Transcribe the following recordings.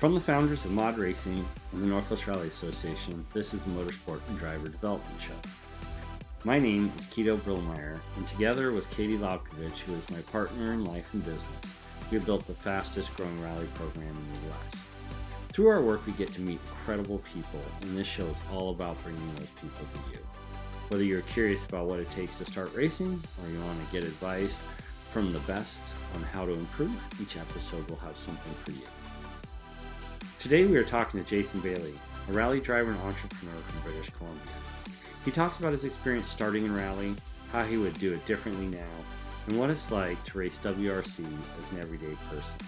From the founders of Mod Racing and the Northwest Rally Association, this is the Motorsport and Driver Development Show. My name is Keto Brillmeyer, and together with Katie Lobkovich, who is my partner in life and business, we have built the fastest growing rally program in the U.S. Through our work, we get to meet incredible people, and this show is all about bringing those people to you. Whether you're curious about what it takes to start racing, or you want to get advice from the best on how to improve, each episode will have something for you. Today we are talking to Jason Bailey, a rally driver and entrepreneur from British Columbia. He talks about his experience starting in rally, how he would do it differently now, and what it's like to race WRC as an everyday person.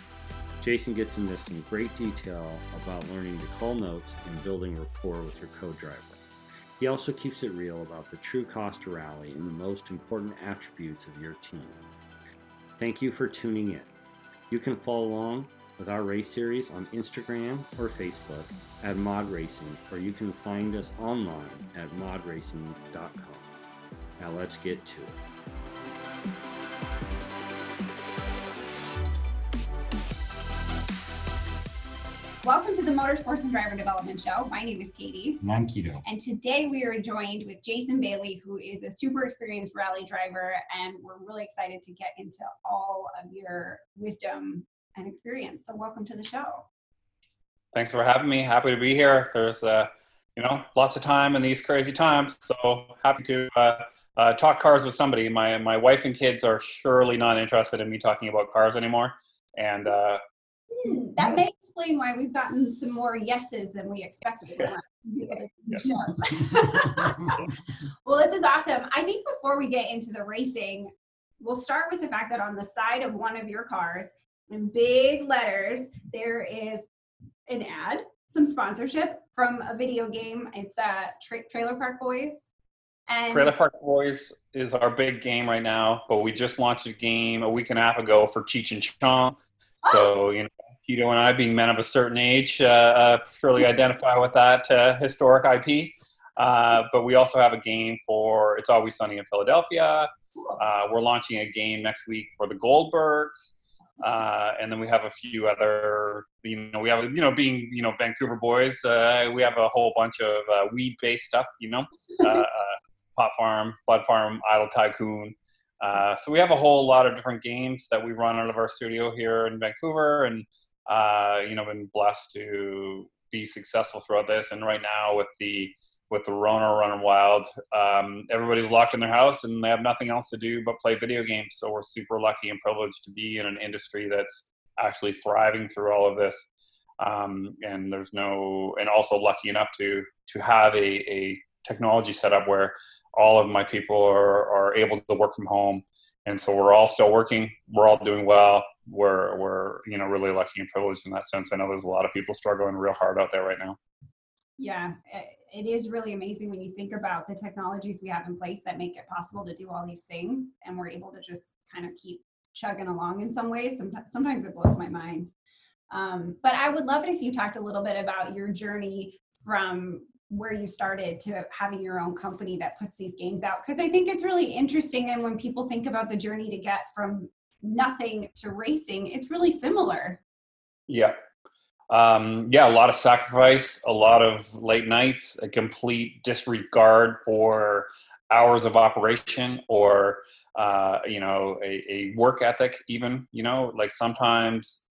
Jason gets into some great detail about learning to call notes and building rapport with your co-driver. He also keeps it real about the true cost of rally and the most important attributes of your team. Thank you for tuning in. You can follow along with our race series on Instagram or Facebook at Mod Racing, or you can find us online at modracing.com. Now let's get to it. Welcome to the Motorsports and Driver Development Show. My name is Katie. And I'm Keto. And today we are joined with Jason Bailey, who is a super experienced rally driver. And we're really excited to get into all of your wisdom and experience. So, welcome to the show. Thanks for having me. Happy to be here. There's, uh, you know, lots of time in these crazy times. So happy to uh, uh, talk cars with somebody. My my wife and kids are surely not interested in me talking about cars anymore. And uh, Hmm, that may explain why we've gotten some more yeses than we expected. when we did these shows. well, this is awesome. I think before we get into the racing, we'll start with the fact that on the side of one of your cars, in big letters, there is an ad, some sponsorship from a video game. It's uh, Tra- Trailer Park Boys. And Trailer Park Boys is our big game right now, but we just launched a game a week and a half ago for Cheech and Chong. So, you know, Keto and I, being men of a certain age, uh, uh, surely identify with that uh, historic IP. Uh, but we also have a game for It's Always Sunny in Philadelphia. Uh, we're launching a game next week for the Goldbergs. Uh, and then we have a few other, you know, we have, you know, being, you know, Vancouver boys, we have a whole bunch of weed-based stuff, you know, Pot Farm, Bud Farm, Idle Tycoon. Uh, so we have a whole lot of different games that we run out of our studio here in Vancouver, and uh, you know, been blessed to be successful throughout this. And right now, with the with the Rona running wild, um, everybody's locked in their house and they have nothing else to do but play video games. So we're super lucky and privileged to be in an industry that's actually thriving through all of this. Um, and there's no, and also lucky enough to to have a, a technology setup where all of my people are, are able to work from home. And so we're all still working. We're all doing well. We're we're you know really lucky and privileged in that sense. I know there's a lot of people struggling real hard out there right now. Yeah it is really amazing when you think about the technologies we have in place that make it possible to do all these things and we're able to just kind of keep chugging along in some ways. Sometimes, it blows my mind. Um, but i would love it if you talked a little bit about your journey from where you started to having your own company that puts these games out because i think it's really interesting and when people think about the journey to get from nothing to racing it's really similar. Yeah um, yeah a lot of sacrifice a lot of late nights a complete disregard for hours of operation or uh, you know a, a work ethic even you know like sometimes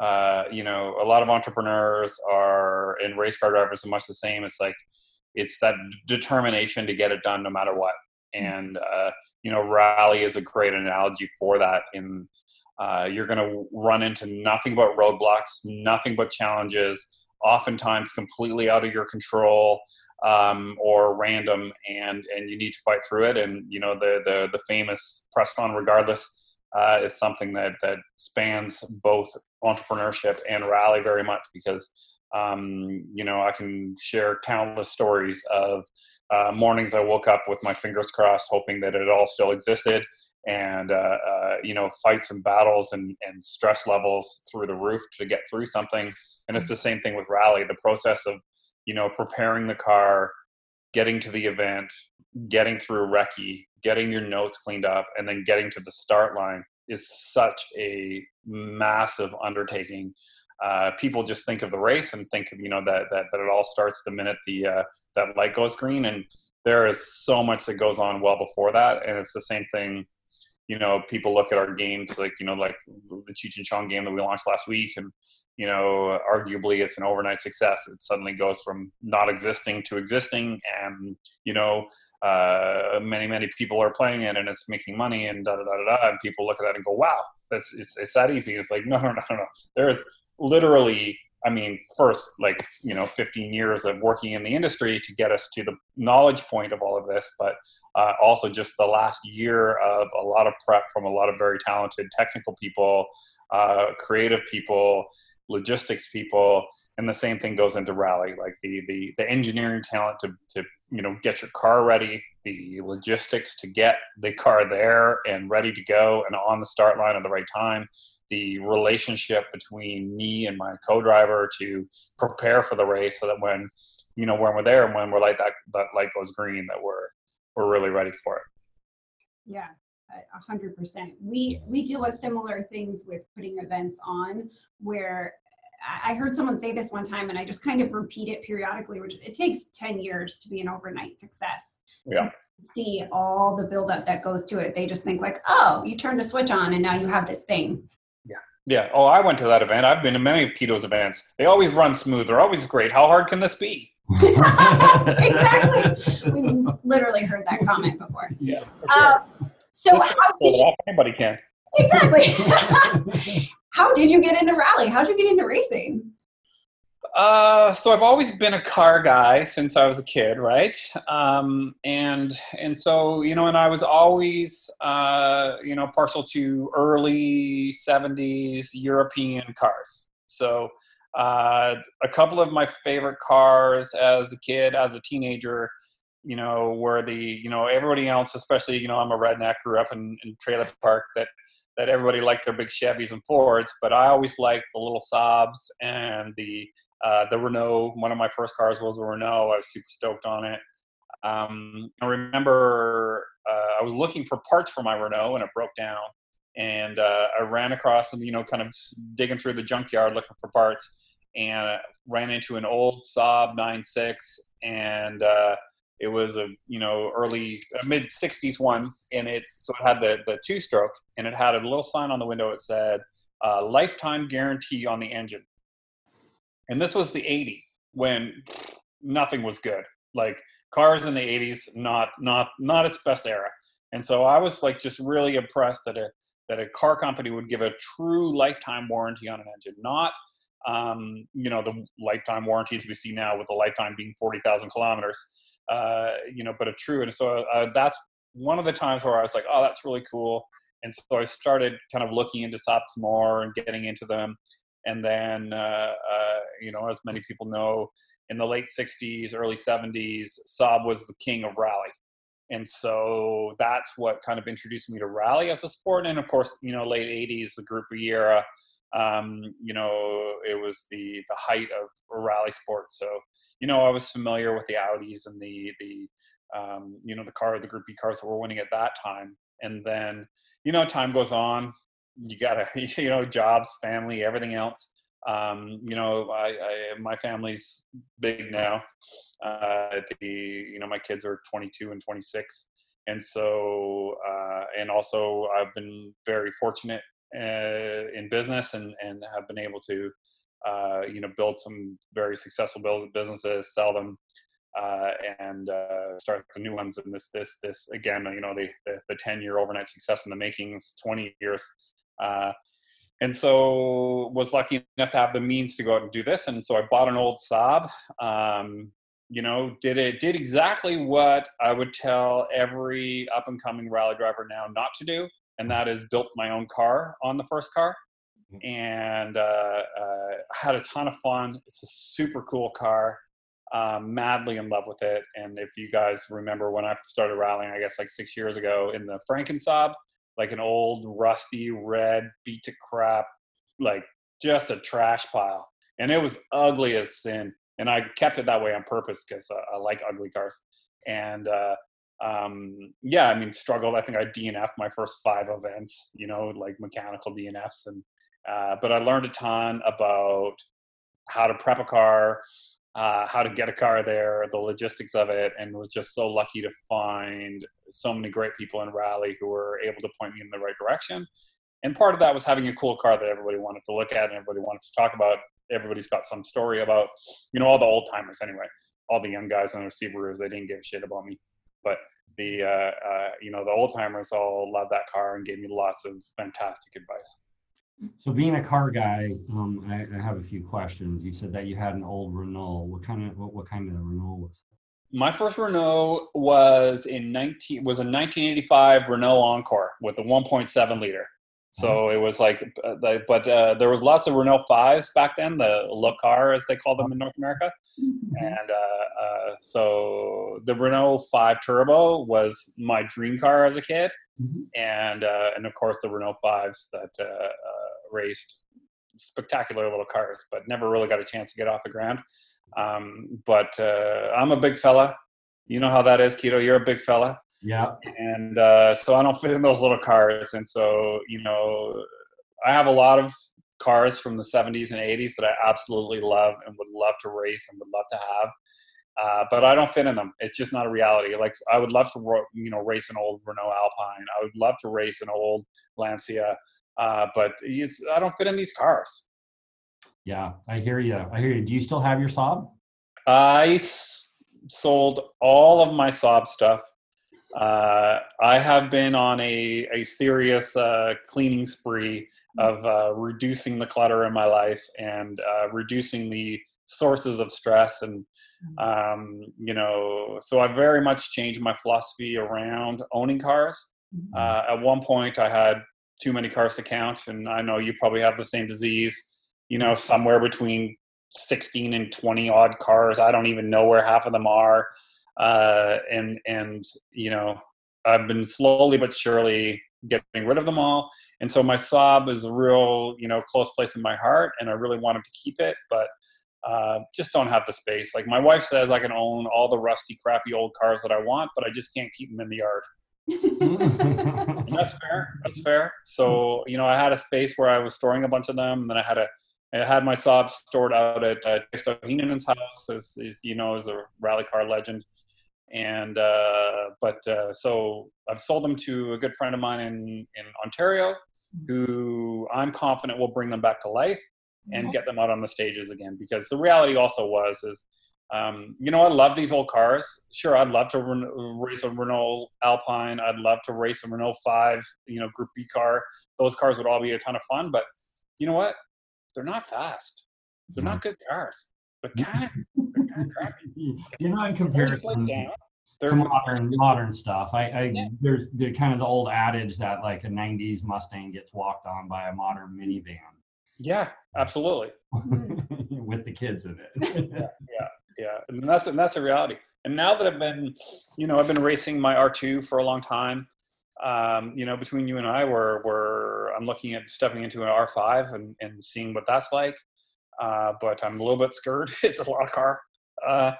uh, you know, a lot of entrepreneurs are and race car drivers are much the same. It's like it's that determination to get it done no matter what. Mm. And uh, you know, rally is a great analogy for that. In uh, you're going to run into nothing but roadblocks, nothing but challenges, oftentimes completely out of your control um, or random, and and you need to fight through it. And you know, the the the famous press on regardless uh, is something that that spans both entrepreneurship and rally very much because um, you know I can share countless stories of uh, mornings I woke up with my fingers crossed, hoping that it all still existed, and uh, uh, you know fights and battles and, and stress levels through the roof to get through something. And it's the same thing with rally. The process of you know preparing the car, getting to the event, getting through recce, getting your notes cleaned up, and then getting to the start line is such a massive undertaking. uh, people just think of the race and think of you know that that, that it all starts the minute the uh, that light goes green and there is so much that goes on well before that and it's the same thing you know people look at our games like you know like the cheech and chong game that we launched last week and you know arguably it's an overnight success. It suddenly goes from not existing to existing and you know uh, many many people are playing it and it's making money and da da da da and people look at that and go wow that's it's, it's that easy. It's like no no no no. There is literally I mean, first, like, you know, 15 years of working in the industry to get us to the knowledge point of all of this, but uh, also just the last year of a lot of prep from a lot of very talented technical people, uh, creative people, logistics people, and the same thing goes into rally, like the, the, the engineering talent to, to, you know, get your car ready, the logistics to get the car there and ready to go and on the start line at the right time the relationship between me and my co-driver to prepare for the race so that when you know when we're there and when we're like that that light goes green that we're we're really ready for it. Yeah hundred percent we we deal with similar things with putting events on where I heard someone say this one time and I just kind of repeat it periodically, which it takes 10 years to be an overnight success. Yeah. See all the buildup that goes to it. They just think like, oh, you turned a switch on and now you have this thing. Yeah. Yeah. Oh, I went to that event. I've been to many of Keto's events. They always run smooth. They're always great. How hard can this be? exactly. We literally heard that comment before. Yeah. Uh, so Let's how did you, anybody can. exactly? how did you get into rally? How did you get into racing? Uh, so I've always been a car guy since I was a kid, right? Um, and and so you know, and I was always uh, you know partial to early '70s European cars. So uh, a couple of my favorite cars as a kid, as a teenager, you know, where the you know everybody else, especially you know I'm a redneck, grew up in, in trailer park that that everybody liked their big Chevys and Fords, but I always liked the little Saabs and the uh, the Renault, one of my first cars was a Renault. I was super stoked on it. Um, I remember uh, I was looking for parts for my Renault and it broke down. And uh, I ran across you know, kind of digging through the junkyard looking for parts and ran into an old Saab 9.6 and uh, it was a you know early mid 60s one and it so it had the the two stroke and it had a little sign on the window that said uh, lifetime guarantee on the engine. And this was the 80s when nothing was good. Like cars in the 80s not not not its best era. And so i was like just really impressed that a that a car company would give a true lifetime warranty on an engine not um, you know the lifetime warranties we see now with the lifetime being 40,000 kilometers uh, you know but a true and so uh, that's one of the times where i was like oh that's really cool and so i started kind of looking into Saabs more and getting into them and then, uh, uh, you know, as many people know, in the late 60s, early 70s, Saab was the king of rally. And so that's what kind of introduced me to rally as a sport. And of course, you know, late 80s, the Group E era, um, you know, it was the, the height of rally sports. So, you know, I was familiar with the Audis and the, the, um, you know, the car, the Group E cars that were winning at that time. And then, you know, time goes on, you gotta you know jobs family everything else um, you know I, I, my family's big now uh, the you know my kids are 22 and 26 and so uh, and also i've been very fortunate in business and and have been able to uh, you know build some very successful businesses sell them uh, and uh, start the new ones. And this, this, this again, you know, the, the, the 10 year overnight success in the making, is 20 years uh, and so was lucky enough to have the means to go out and do this. And so I bought an old Saab. Um, you know, did it did exactly what I would tell every up and coming rally driver now not to do, and that is built my own car on the first car, mm-hmm. and uh, uh, had a ton of fun. It's a super cool car. Um, madly in love with it. And if you guys remember when I started rallying, I guess like six years ago in the Franken Saab, like an old rusty red beat to crap, like just a trash pile. And it was ugly as sin. And I kept it that way on purpose because I, I, like ugly cars. And uh, um, yeah, I mean, struggled. I think I DNF my first five events, you know, like mechanical DNFs and Uh, but I learned a ton about how to prep a car, uh, how to get a car there, the logistics of it, and was just so lucky to find so many great people in rally who were able to point me in the right direction. And part of that was having a cool car that everybody wanted to look at and everybody wanted to talk about. Everybody's got some story about, you know, all the old timers anyway. All the young guys on their Subarus, they didn't give a shit about me. But the, uh, uh, you know, the old timers all loved that car and gave me lots of fantastic advice. So being a car guy, um, I, I have a few questions. You said that you had an old Renault. What kind of what, what kind of Renault was it? My first Renault was in 19 was a 1985 Renault Encore with a 1.7 liter. So it was like, uh, the- but uh, there was lots of Renault fives back then, the Le Car as they call them in North America, and uh, uh, so the Renault Five Turbo was my dream car as a kid, Mhm. and uh, and of course the Renault Fives that uh, uh, raced spectacular little cars, but never really got a chance to get off the ground. Um, but uh, I'm a big fella. You know how that is, Keto. You're a big fella Yeah. and uh, so I don't fit in those little cars. And so, you know, I have a lot of cars from the 70s and 80s that I absolutely love and would love to race and would love to have. Uh, but I don't fit in them. It's just not a reality. Like I would love to, you know, race an old Renault Alpine. I would love to race an old Lancia, uh, but it's I don't fit in these cars. Yeah. I hear you. I hear you. Do you still have your Saab? I s- sold all of my Saab stuff. Uh, I have been on a, a serious uh, cleaning spree of uh, reducing the clutter in my life and uh, reducing the sources of stress. And, um, you know, so I very much changed my philosophy around owning cars. Uh, at one point, I had too many cars to count, and I know you probably have the same disease. You know, somewhere between 16 and 20 odd cars. I don't even know where half of them are. Uh, and and you know, I've been slowly but surely getting rid of them all. And so my Saab is a real you know close place in my heart, and I really wanted to keep it, but. Uh, just don't have the space. Like my wife says, I can own all the rusty, crappy old cars that I want, but I just can't keep them in the yard. That's fair. That's fair. So you know, I had a space where I was storing a bunch of them, and then I had a, I had my Saab stored out at uh, Heenan's house, as, as you know, as a rally car legend. And uh, but uh, so I've sold them to a good friend of mine in in Ontario, who I'm confident will bring them back to life and get them out on the stages again. Because the reality also was is um, you know, I love these old cars. Sure, I'd love to race a Renault Alpine. I'd love to race a Renault 5, you know, Group B car. Those cars would all be a ton of fun. But you know what? They're not fast. They're not good cars. They're kind of kind of crappy. You're not in They're really played comparison to They're modern modern stuff. I, I Yeah. there's the kind of the old adage that like a '90s Mustang gets walked on by a modern minivan yeah, absolutely. with the kids in it. Yeah, yeah. and that's and that's a reality. And now that I've been, you know, I've been racing my R2 for a long time. Um, you know, between you and I, we're, we're I'm looking at stepping into an R5 and, and seeing what that's like. Uh, but I'm a little bit scared. it's a lot of car, uh,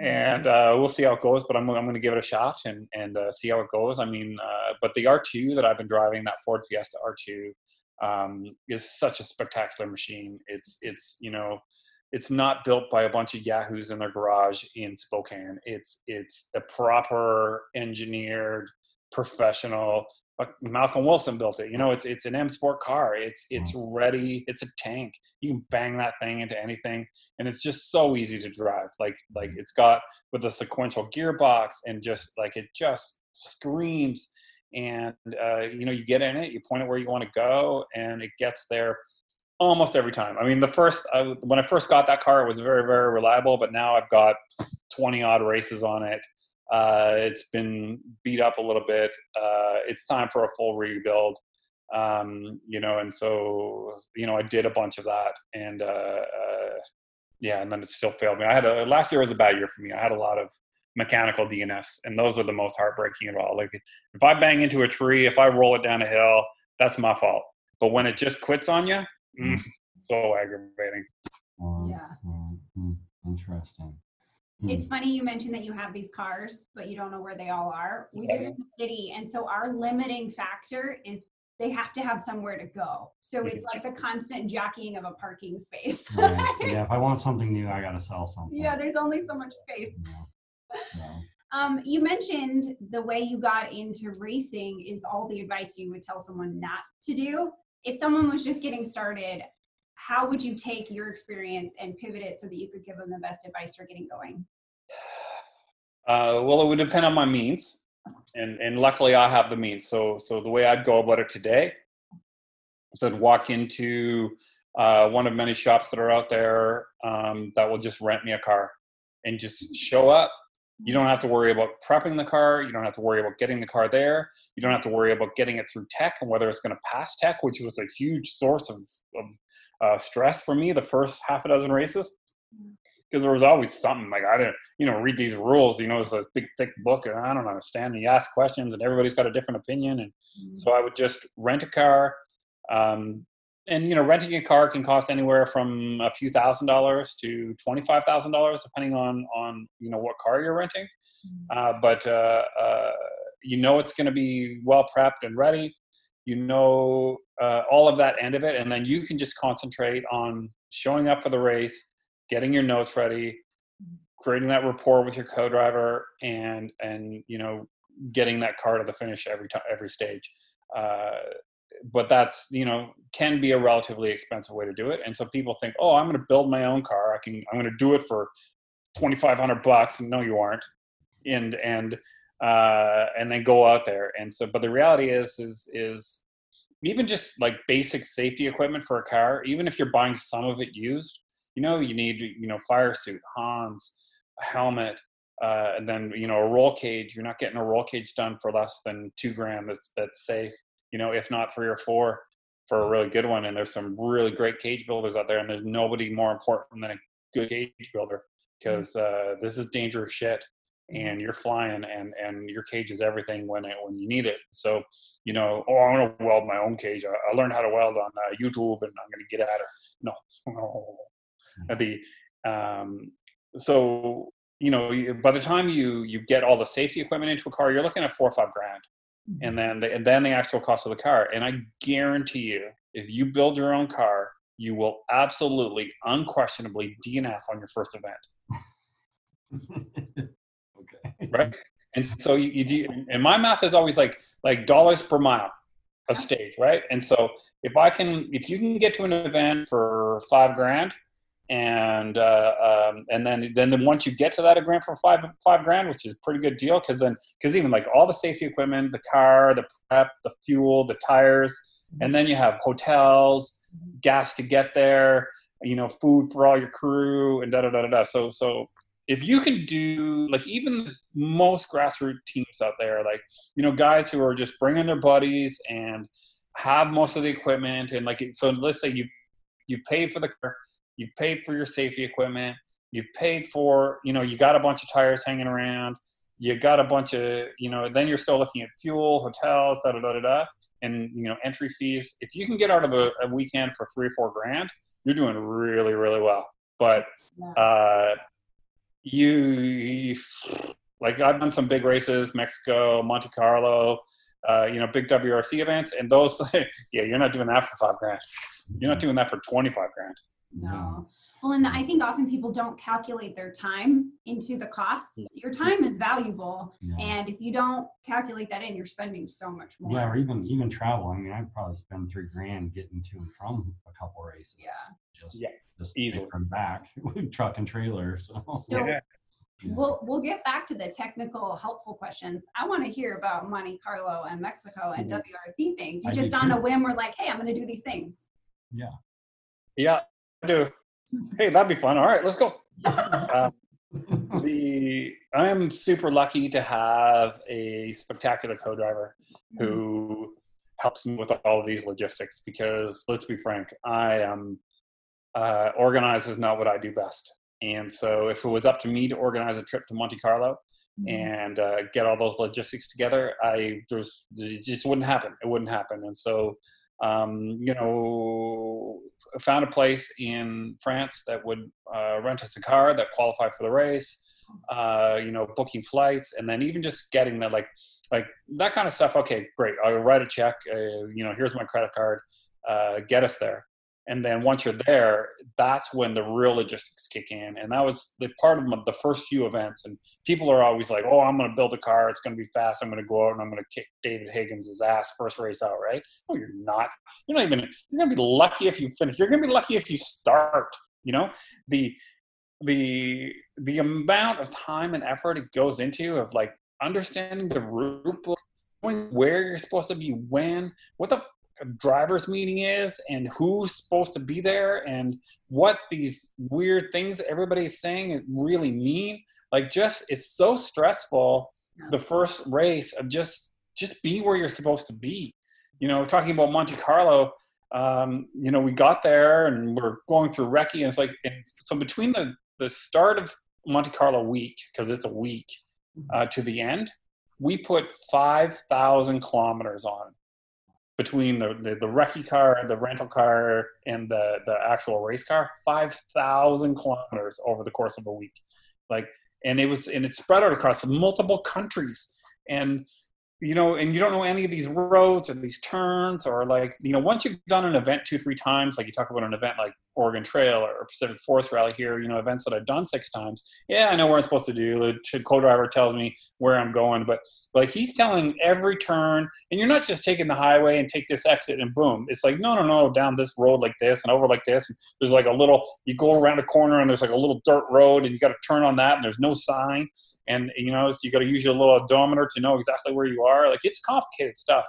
and uh, we'll see how it goes. But I'm I'm going to give it a shot and and uh, see how it goes. I mean, uh, but the R2 that I've been driving, that Ford Fiesta R2, um, is such a spectacular machine. It's it's you know it's not built by a bunch of yahoos in their garage in Spokane. It's it's a proper engineered professional. But Malcolm Wilson built it. You know, it's it's an M Sport car. It's it's ready. It's a tank. You can bang that thing into anything, and it's just so easy to drive. Like like it's got with a sequential gearbox and just like it just screams. And uh, you know, you get in it, you point it where you want to go, and it gets there almost every time. I mean, the first I, when I first got that car, it was very very reliable, but now I've got 20 odd races on it. Uh, it's been beat up a little bit. Uh, it's time for a full rebuild. Um, you know, and so you know, I did a bunch of that, and uh, uh, yeah, and then it still failed me. I had a last year was a bad year for me. I had a lot of mechanical DNS, and those are the most heartbreaking of all. Like if I bang into a tree, if I roll it down a hill, that's my fault. But when it just quits on you, mm, so aggravating. Um, Yeah. hmm, interesting. Hmm. It's funny you mentioned that you have these cars, but you don't know where they all are. We live in the city, and so our limiting factor is they have to have somewhere to go. So it's like the constant jockeying of a parking space. Right. Yeah, if I want something new, I gotta sell something. yeah, there's only so much space. Yeah. So, Um, you mentioned the way you got into racing is all the advice you would tell someone not to do. If someone was just getting started, how would you take your experience and pivot it so that you could give them the best advice for getting going? Uh, well, it would depend on my means, and and luckily I have the means. So so the way I'd go about it today is I'd walk into uh, one of many shops that are out there um, that will just rent me a car and just show up. You don't have to worry about prepping the car. You don't have to worry about getting the car there. You don't have to worry about getting it through tech and whether it's going to pass tech, which was a huge source of, of uh, stress for me the first half a dozen races because there was always something like I didn't, you know, read these rules. You know, it's a big thick book, and I don't understand. And you ask questions, and everybody's got a different opinion. And so I would just rent a car, um, and you know, renting a car can cost anywhere from a few thousand dollars to twenty five thousand dollars, depending on on you know what car you're renting. Uh, but uh, uh, you know, it's going to be well prepped and ready. You know uh, all of that end of it, and then you can just concentrate on showing up for the race getting your notes ready, creating that rapport with your co-driver, and and you know getting that car to the finish every time every stage. Uh, but that's you know can be a relatively expensive way to do it, and so people think, oh, I'm going to build my own car. I can I'm going to do it for 2,500 bucks. and No, you aren't, and and uh, and then go out there. And so, but the reality is is is even just like basic safety equipment for a car, even if you're buying some of it used, you know you need you know fire suit hans a helmet uh, and then you know a roll cage. You're not getting a roll cage done for less than two grand that's that's safe you know if not three or four for a really good one. And there's some really great cage builders out there and there's nobody more important than a good cage builder because uh, this is dangerous shit and you're flying and and your cage is everything when it when you need it. So you know oh i want to weld my own cage. I, I learned how to weld on uh, youtube and i'm going to get at it no. No the um, so you know by the time you you get all the safety equipment into a car you're looking at four or five grand. And then the, and then the actual cost of the car. And i guarantee you if you build your own car you will absolutely unquestionably dnf on your first event. right and so you, you do and my math is always like like dollars per mile of stage right and so if i can if you can get to an event for five grand and uh, um, and then then once you get to that grant for five five grand, which is a pretty good deal, because then because even like all the safety equipment, the car, the prep, the fuel, the tires, and then you have hotels, gas to get there, you know, food for all your crew, and da da da da da. So so if you can do like even the most grassroots teams out there, like you know guys who are just bringing their buddies and have most of the equipment and like so let's say you you pay for the car you paid for your safety equipment you paid for you know you got a bunch of tires hanging around you got a bunch of you know then you're still looking at fuel hotels da da da da da and you know entry fees. If you can get out of a, a weekend for three or four grand you're doing really really well. But uh you, you like i've done some big races mexico monte carlo uh, you know big wrc events and those yeah you're not doing that for five grand you're not doing that for 25 grand no. Well, and I think often people don't calculate their time into the costs. Your time is valuable, Yeah. and if you don't calculate that in, you're spending so much more. Yeah, or even even travel. I mean, I'd probably spend three grand getting to and from a couple races. Yeah. Just Yeah, just easily. from back with truck and trailer. So, So Yeah. yeah. we'll we'll get back to the technical, helpful questions. I want to hear about Monte Carlo and Mexico and Mhm. WRC things. You just on a too. whim were like, hey, I'm going to do these things. yeah i do hey that'd be fun all right let's go uh, the I am super lucky to have a spectacular co-driver who helps me with all of these logistics because let's be frank, I am uh, organized is not what I do best. And so if it was up to me to organize a trip to Monte Carlo and uh, get all those logistics together, I just it just wouldn't happen. It wouldn't happen. And so um, you know, found a place in France that would uh, rent us a car that qualified for the race. uh, you know, booking flights, and then even just getting the like, like that kind of stuff. Okay, great. I'll write a check. Uh, you know, here's my credit card. Uh, get us there. And then once you're there, that's when the real logistics kick in. And that was the part of the first few events. And people are always like, "Oh, I'm going to build a car. It's going to be fast. I'm going to go out and I'm going to kick David Higgins' ass first race out." Right? No, you're not. You're not even. You're going to be lucky if you finish. You're going to be lucky if you start. You know, the the the amount of time and effort it goes into of like understanding the route book, where you're supposed to be, when, what the driver's meeting is, and who's supposed to be there, and what these weird things everybody's saying really mean. Like, just it's so stressful. The first race of just just be where you're supposed to be. You know, talking about Monte Carlo. Um, you know, we got there and we're going through recce, and it's like, and so between the the start of Monte Carlo week, because it's a week, uh, to the end, we put 5,000 kilometers on between the, the, the recce car, the rental car, and the, the actual race car. 5,000 kilometers over the course of a week. Like, and it was, and it spread out across multiple countries. And you know, and you don't know any of these roads or these turns or like, you know, once you've done an event two, three times, like you talk about an event like Oregon Trail or Pacific Forest Rally here, you know, events that I've done six times. Yeah, I know where I'm supposed to do. The co-driver tells me where I'm going, but like he's telling every turn, and you're not just taking the highway and take this exit and boom. It's like no, no, no, down this road like this and over like this. And there's like a little. You go around a corner and there's like a little dirt road, and you got to turn on that, and there's no sign and you know so you got to use your little odometer to know exactly where you are. Like it's complicated stuff.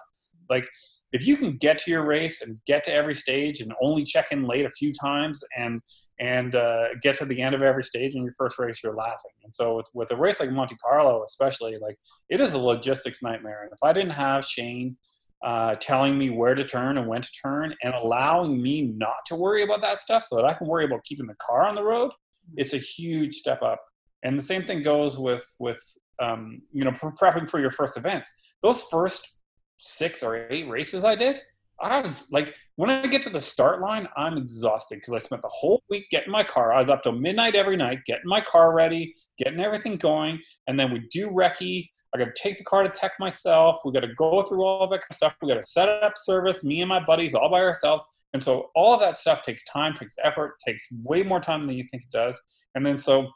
Like if you can get to your race and get to every stage and only check in late a few times and and uh, get to the end of every stage in your first race you're laughing. And so with, with a race like monte carlo especially like it is a logistics nightmare. And if i didn't have shane uh, telling me where to turn and when to turn and allowing me not to worry about that stuff so that i can worry about keeping the car on the road it's a huge step up and the same thing goes with with um, you know prepping for your first event. Those first six or eight races I did, I was like, when I get to the start line, I'm exhausted because I spent the whole week getting my car. I was up till midnight every night, getting my car ready, getting everything going, and then we do recce. I got to take the car to tech myself. We got to go through all that stuff. We got to set up service, me and my buddies, all by ourselves. And so all of that stuff takes time, takes effort, takes way more time than you think it does. And then so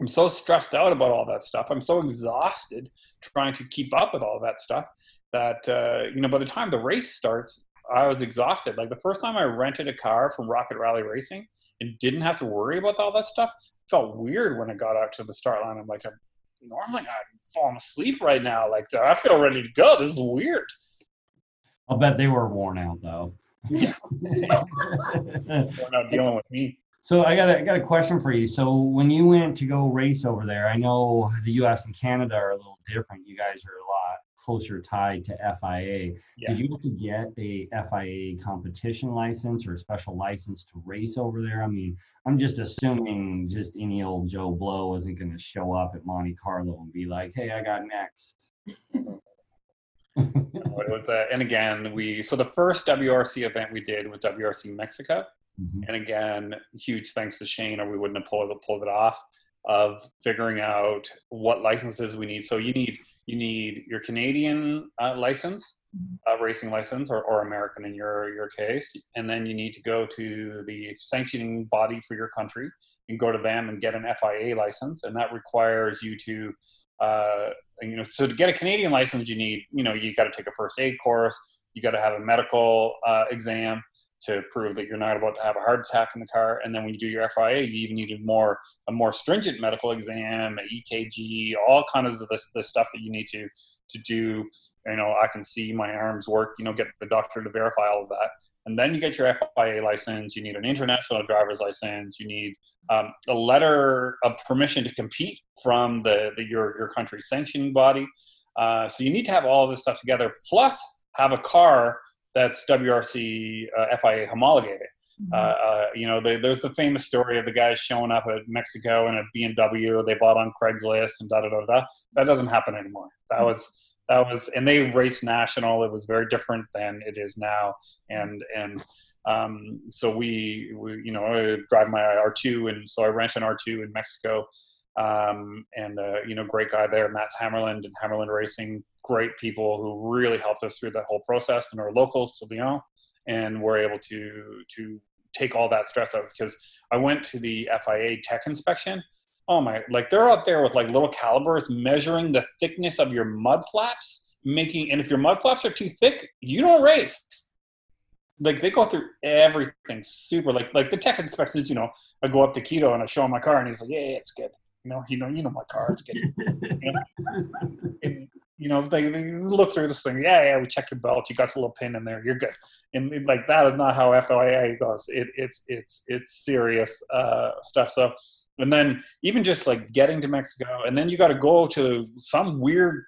I'm so stressed out about all that stuff. I'm so exhausted trying to keep up with all that stuff that uh, you know by the time the race starts, I was exhausted. Like the first time I rented a car from Rocket Rally Racing and didn't have to worry about all that stuff, felt weird when I got out to the start line. I'm like, I'm, normally I'm falling asleep right now. Like I feel ready to go. This is weird. I'll bet they were worn out though. Yeah, they're not dealing with me. So I got a, I got a question for you. So when you went to go race over there, I know the U.S. and Canada are a little different. You guys are a lot closer tied to FIA. Yeah. Did you have to get a FIA competition license or a special license to race over there? I mean, I'm just assuming just any old Joe Blow isn't going to show up at Monte Carlo and be like, "Hey, I got next." the, uh, and again, we so the first WRC event we did was WRC Mexico, mm-hmm. and again, huge thanks to Shane, or we wouldn't have pulled it pulled it off of figuring out what licenses we need. So you need you need your Canadian uh, license, mm-hmm. uh, racing license, or, or American in your your case, and then you need to go to the sanctioning body for your country and go to them and get an FIA license, and that requires you to uh, you know, so to get a Canadian license, you need, you know, you got to take a first aid course, you got to have a medical uh, exam to prove that you're not about to have a heart attack in the car, and then when you do your FIA, you even need a more a more stringent medical exam, EKG, all kinds of this this stuff that you need to to do. You know, I can see my arms work. You know, get the doctor to verify all of that and then you get your FIA license. You need an international driver's license. You need um, a letter of permission to compete from the, the your your country's sanctioning body. Uh, so you need to have all of this stuff together, plus have a car that's WRC uh, FIA homologated. Mm-hmm. Uh, uh, you know, they, there's the famous story of the guys showing up at Mexico in a BMW they bought on Craigslist and da da da da. That doesn't happen anymore. That mm-hmm. was that was and they raced national it was very different than it is now and and um, so we, we you know I drive my r2 and so i rent an r2 in mexico um, and uh, you know, great guy there, Matt Hammerland and Hammerland Racing, great people who really helped us through that whole process, and our locals to Lyon, and we're able to to take all that stress out because I went to the FIA tech inspection. Oh my, like they're out there with like little calipers measuring the thickness of your mud flaps, making, and if your mud flaps are too thick, you don't race. Like they go through everything super, like, like the tech inspections, you know, I go up to Keto and I show him my car and he's like, yeah, yeah it's good. You know, you know, you know my car, it's good. you know? And, you know, they, they, look through this thing. Yeah, yeah, we checked your belt. You got the little pin in there. You're good. And like that is not how FIA goes. It, it's it's it's serious uh, stuff. So, and then even just like getting to Mexico, and then you got to go to some weird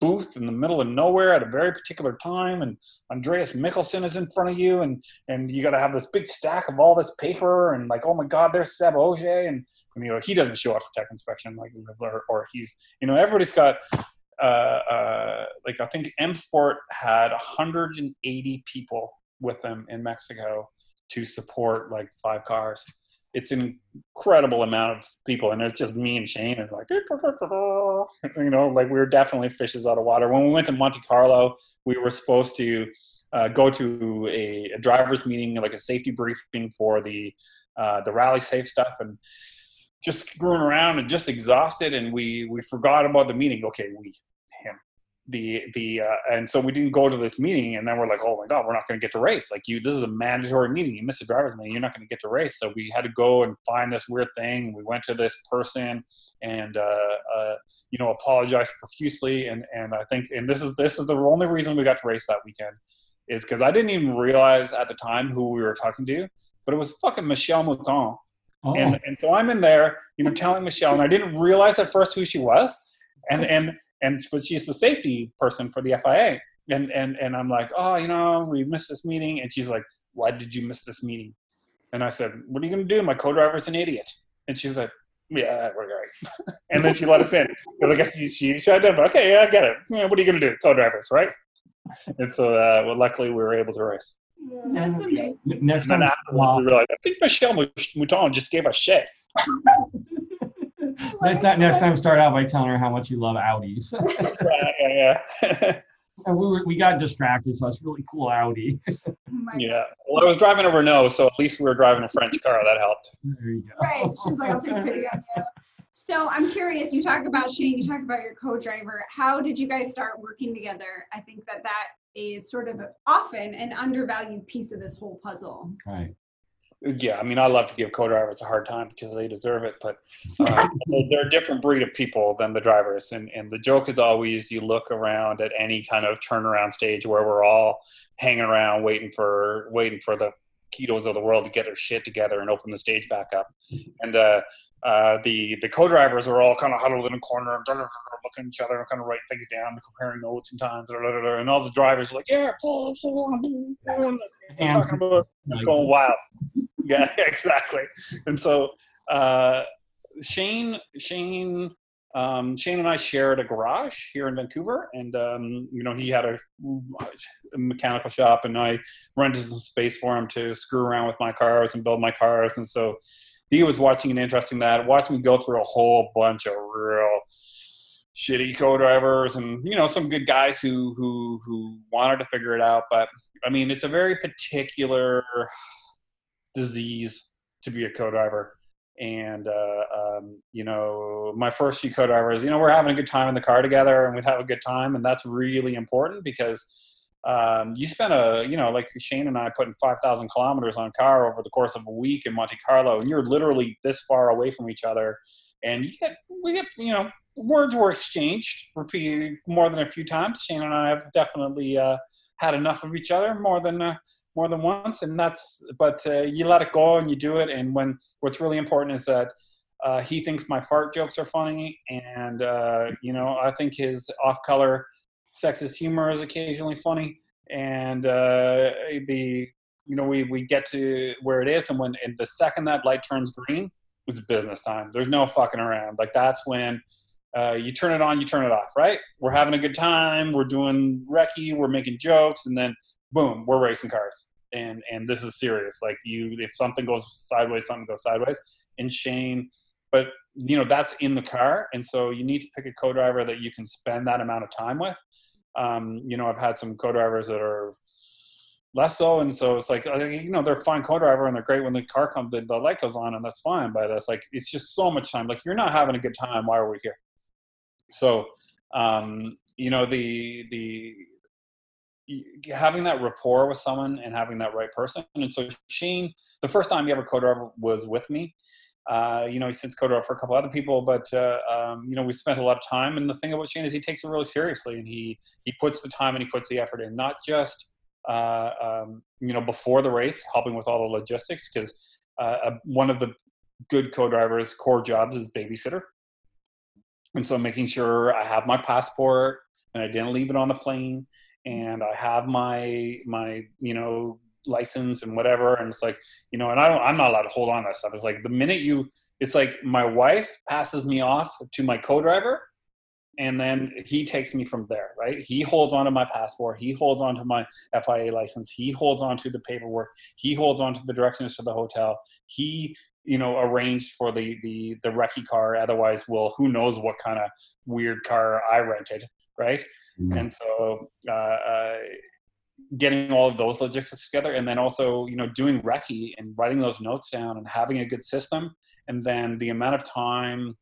booth in the middle of nowhere at a very particular time, and Andreas Mikkelsen is in front of you, and and you got to have this big stack of all this paper, and like, oh my God, there's Seb Ogier, and, and you know he doesn't show up for tech inspection, like or, or he's you know everybody's got uh, uh, like I think M Sport had 180 people with them in Mexico to support like five cars. It's an incredible amount of people, and it's just me and Shane, and like you know, like we were definitely fishes out of water. When we went to Monte Carlo, we were supposed to uh, go to a, a, driver's meeting, like a safety briefing for the uh, the rally safe stuff, and just screwing around and just exhausted and we we forgot about the meeting okay we the the uh, and so we didn't go to this meeting and then we're like oh my god we're not going to get to race. Like you this is a mandatory meeting. You miss a driver's meeting you're not going to get to race. So we had to go and find this weird thing. We went to this person and uh, uh, you know apologized profusely. And and i think and this is this is the only reason we got to race that weekend is because i didn't even realize at the time who we were talking to but it was fucking Michèle Mouton. Oh. And, and so I'm in there, you know, telling Michèle, and I didn't realize at first who she was, and and and but she's the safety person for the FIA, and and and I'm like, oh, you know, we missed this meeting, and she's like, why did you miss this meeting? And I said, what are you gonna do? My co-driver's an idiot, and she's like, yeah, we're going. and then she let us in because I guess she she shut down. Okay, yeah, I get it. Yeah, what are you gonna do? Co-drivers, right? And so, uh, well, luckily, we were able to race. Yeah, Next time, wow. we realized, I think Michèle Mouton just gave us shit. next time, next time, start out by telling her how much you love Audis. yeah, yeah, yeah. and we were, we got distracted, so it's really cool Audi. Oh yeah. Well, I was driving a Renault, so at least we were driving a French car. That helped. There you go. Right. She's like, I'll take a video of you. So I'm curious, you talk about Shane, you talk about your co-driver. How did you guys start working together? I think that that is sort of often an undervalued piece of this whole puzzle. Right. Yeah, I mean, I love to give co-drivers a hard time because they deserve it, but uh, they're a different breed of people than the drivers. And and the joke is always you look around at any kind of turnaround stage where we're all hanging around waiting for waiting for the ketos of the world to get their shit together and open the stage back up. And uh, uh, the the co-drivers are all kind of huddled in a corner, looking at each other, kind of writing things down, comparing notes and times, and all the drivers are like, "Yeah, pull, pull, pull," talking about going wild. Yeah, exactly. And so uh, Shane, Shane, um, Shane and I shared a garage here in Vancouver, and um, you know he had a, a, mechanical shop, and I rented some space for him to screw around with my cars and build my cars, and so he was watching and interesting that, watched me go through a whole bunch of real shitty co-drivers and you know some good guys who who who wanted to figure it out. But i mean it's a very particular disease to be a co-driver. And uh, um, you know my first few co-drivers you know we're having a good time in the car together and we'd have a good time. And that's really important because um, you spend a you know like Shane and I putting five thousand kilometers on car over the course of a week in Monte Carlo, and you're literally this far away from each other, and you get we get you know words were exchanged repeated more than a few times. Shane and I have definitely uh, had enough of each other more than uh, more than once, and that's but uh, you let it go and you do it. And when what's really important is that. Uh, he thinks my fart jokes are funny, and uh, you know I think his off-color sexist humor is occasionally funny, and uh, the you know we we get to where it is, and when and the second that light turns green, it's business time. There's no fucking around. Like that's when. Uh, you turn it on, you turn it off, right? We're having a good time, we're doing recce, we're making jokes, and then boom, we're racing cars. And and this is serious. Like you, if something goes sideways, something goes sideways. And Shane, but you know that's in the car, and so you need to pick a co-driver that you can spend that amount of time with. Um, you know, I've had some co-drivers that are less so, and so it's like uh, you know they're fine co-driver and they're great when the car comes, the, the light goes on, and that's fine. But it's like it's just so much time. Like you're not having a good time. Why are we here? So um, you know the the having that rapport with someone and having that right person. And so Shane, the first time he ever co-driver was with me. Uh, you know, he since co-driver for a couple other people, but uh, um, you know, we spent a lot of time. And the thing about Shane is he takes it really seriously, and he he puts the time and he puts the effort in, not just uh, um, you know before the race, helping with all the logistics, because uh, one of the good co-drivers' core jobs is babysitter. And so making sure I have my passport and I didn't leave it on the plane. And I have my my you know license and whatever. And it's like you know and I don't I'm not allowed to hold on to that stuff. It's like the minute you it's like my wife passes me off to my co-driver and then he takes me from there right? He holds on to my passport. He holds on to my fia license. He holds on to the paperwork. He holds on to the directions to the hotel. He you know arranged for the the the recce car. Otherwise well who knows what kind of weird car i rented right? Mm-hmm. and so uh, uh, getting all of those logistics together and then also you know doing recce and writing those notes down and having a good system. And then the amount of time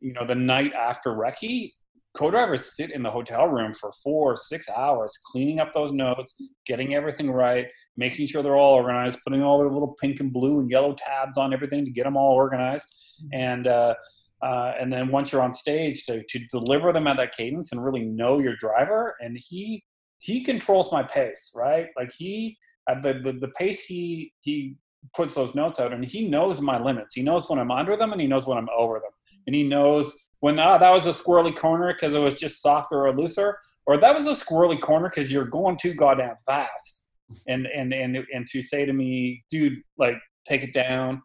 you know the night after recce co-drivers sit in the hotel room for four six hours cleaning up those notes getting everything right making sure they're all organized putting all their little pink and blue and yellow tabs on everything to get them all organized. Mm-hmm. and uh, uh, and then once you're on stage to, to deliver them at that cadence and really know your driver and he he controls my pace right? Like he at the, the the pace he he puts those notes out and he knows my limits. He knows when i'm under them and he knows when i'm over them. And he knows when oh, that was a squirrely corner because it was just softer or looser or that was a squirrely corner because you're going too goddamn fast and and and and to say to me dude like take it down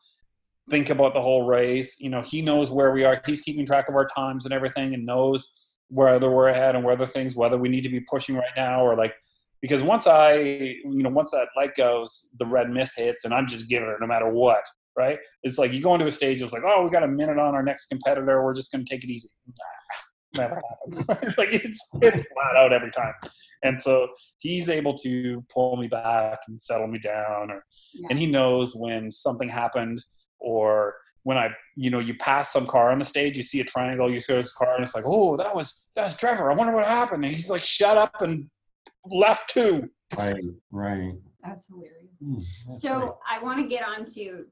think about the whole race. You know, he knows where we are. He's keeping track of our times and everything, and knows whether we're ahead and whether things, whether we need to be pushing right now or like. Because once I, you know, once that light goes, the red mist hits, and I'm just giving it no matter what. Right? It's like you go into a stage. It's like, oh, we got a minute on our next competitor. We're just going to take it easy. Nah, never happens. like it's it's flat out every time. And so he's able to pull me back and settle me down, or yeah. and he knows when something happened or when I, you know, you pass some car on the stage, you see a triangle, you see his car, and it's like, oh, that was that's Trevor. I wonder what happened. And he's like, shut up and left too. Right, right. That's hilarious. Mm, that's so great. I want to get on to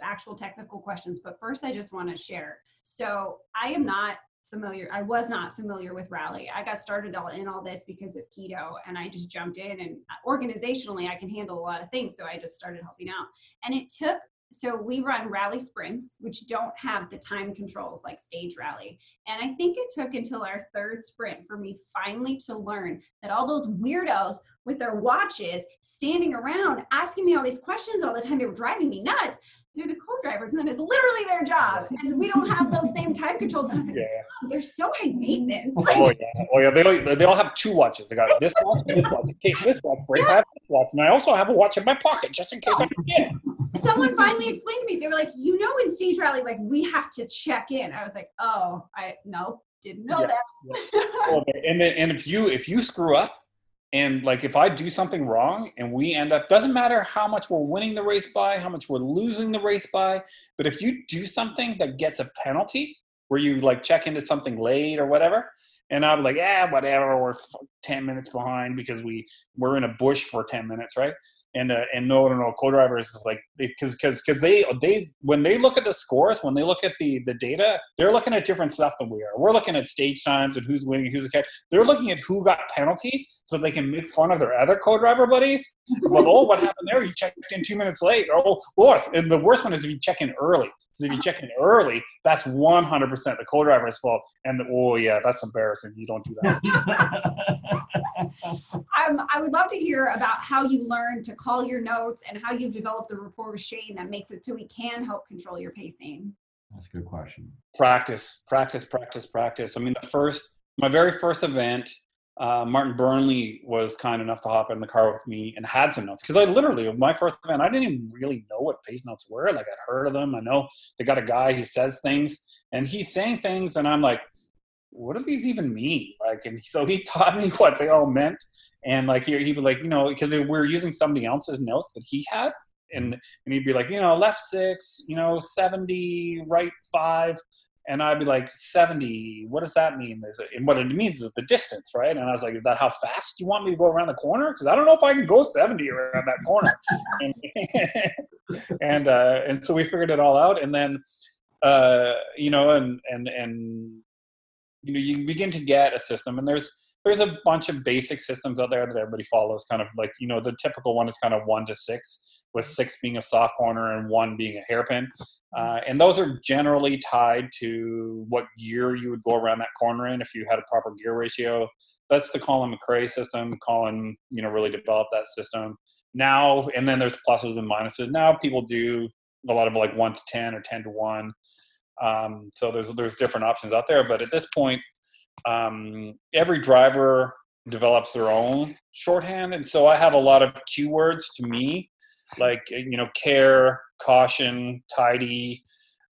actual technical questions, but first I just want to share. So I am not familiar. I was not familiar with Rally. I got started all in all this because of keto, and I just jumped in. And organizationally, I can handle a lot of things, so I just started helping out. And it took so we run rally sprints which don't have the time controls like stage rally and i think it took until our third sprint for me finally to learn that all those weirdos with their watches standing around asking me all these questions all the time. They were driving me nuts. They're the co-drivers and that is literally their job. And we don't have those same time controls. And I was like, yeah. Oh, they're so high maintenance. Oh yeah. Oh yeah. They all, they all have two watches. They got this watch and this watch. In case this watch breaks yeah. I have this watch and I also have a watch in my pocket just in case I forget someone finally explained to me. They were like you know in stage rally like we have to check in. I was like oh I no didn't know yeah. that. And then, and if you if you screw up and like if I do something wrong and we end up, doesn't matter how much we're winning the race by, how much we're losing the race by, but if you do something that gets a penalty where you like check into something late or whatever, and I'm like, yeah, whatever, we're 10 minutes behind because we we're in a bush for 10 minutes, right? And uh, and no no co-drivers is like because because because they they when they look at the scores when they look at the the data they're looking at different stuff than we are. We're looking at stage times and who's winning who's the catch. They're looking at who got penalties so they can make fun of their other co-driver buddies. But oh what happened there? You checked in two minutes late. Oh worse and the worst one is if you check in early because if you check in early, that's 100% the co-driver's fault. And the, oh yeah, that's embarrassing. You don't do that. um, I would love to hear about how you learned to call your notes and how you've developed the rapport with Shane that makes it so we can help control your pacing. That's a good question. Practice, practice, practice, practice. I mean, the first, my very first event, uh, Martin Burnley was kind enough to hop in the car with me and had some notes because I literally my first event I didn't even really know what pace notes were. Like I'd heard of them. I know they got a guy who says things and he's saying things and I'm like, what do these even mean? Like, and so he taught me what they all meant. And like he he would like you know because we were using somebody else's notes that he had and and he'd be like you know left six you know 70 right five and I'd be like, 70, what does that mean? Is it, and what it means is the distance, right? And I was like, is that how fast you want me to go around the corner? Because I don't know if I can go 70 around that corner. and and, uh, and so we figured it all out. And then, uh, you know, and, and, and, you know, you begin to get a system and there's, there's a bunch of basic systems out there that everybody follows kind of like, you know, the typical one is kind of one to six with six being a soft corner and one being a hairpin. Uh, and those are generally tied to what gear you would go around that corner in if you had a proper gear ratio. That's the Colin McRae system. Colin, you know, really developed that system. Now, and then there's pluses and minuses. Now people do a lot of like one to 10 or 10 to one. Um, so there's, there's different options out there. But at this point, um, every driver develops their own shorthand. And so I have a lot of keywords to me like you know care caution tidy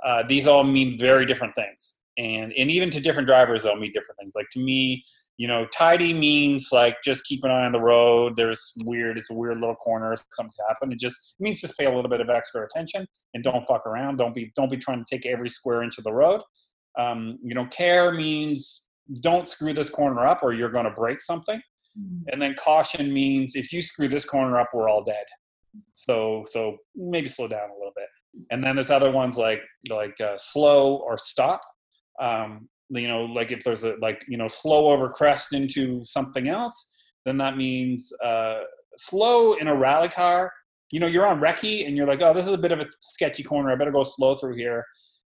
uh, these all mean very different things. And and even to different drivers they'll mean different things. Like to me you know tidy means like just keep an eye on the road. There's weird it's a weird little corner something could happen. It just it means just pay a little bit of extra attention and don't fuck around. Don't be don't be trying to take every square inch of the road. Um, you know care means don't screw this corner up or you're going to break something. Mm-hmm. and then caution means if you screw this corner up we're all dead so so maybe slow down a little bit. And then there's other ones like like uh, slow or stop. Um, you know, like if there's a like you know slow over crest into something else, then that means uh, slow in a rally car. You know, you're on recce and you're like, oh, this is a bit of a sketchy corner. I better go slow through here.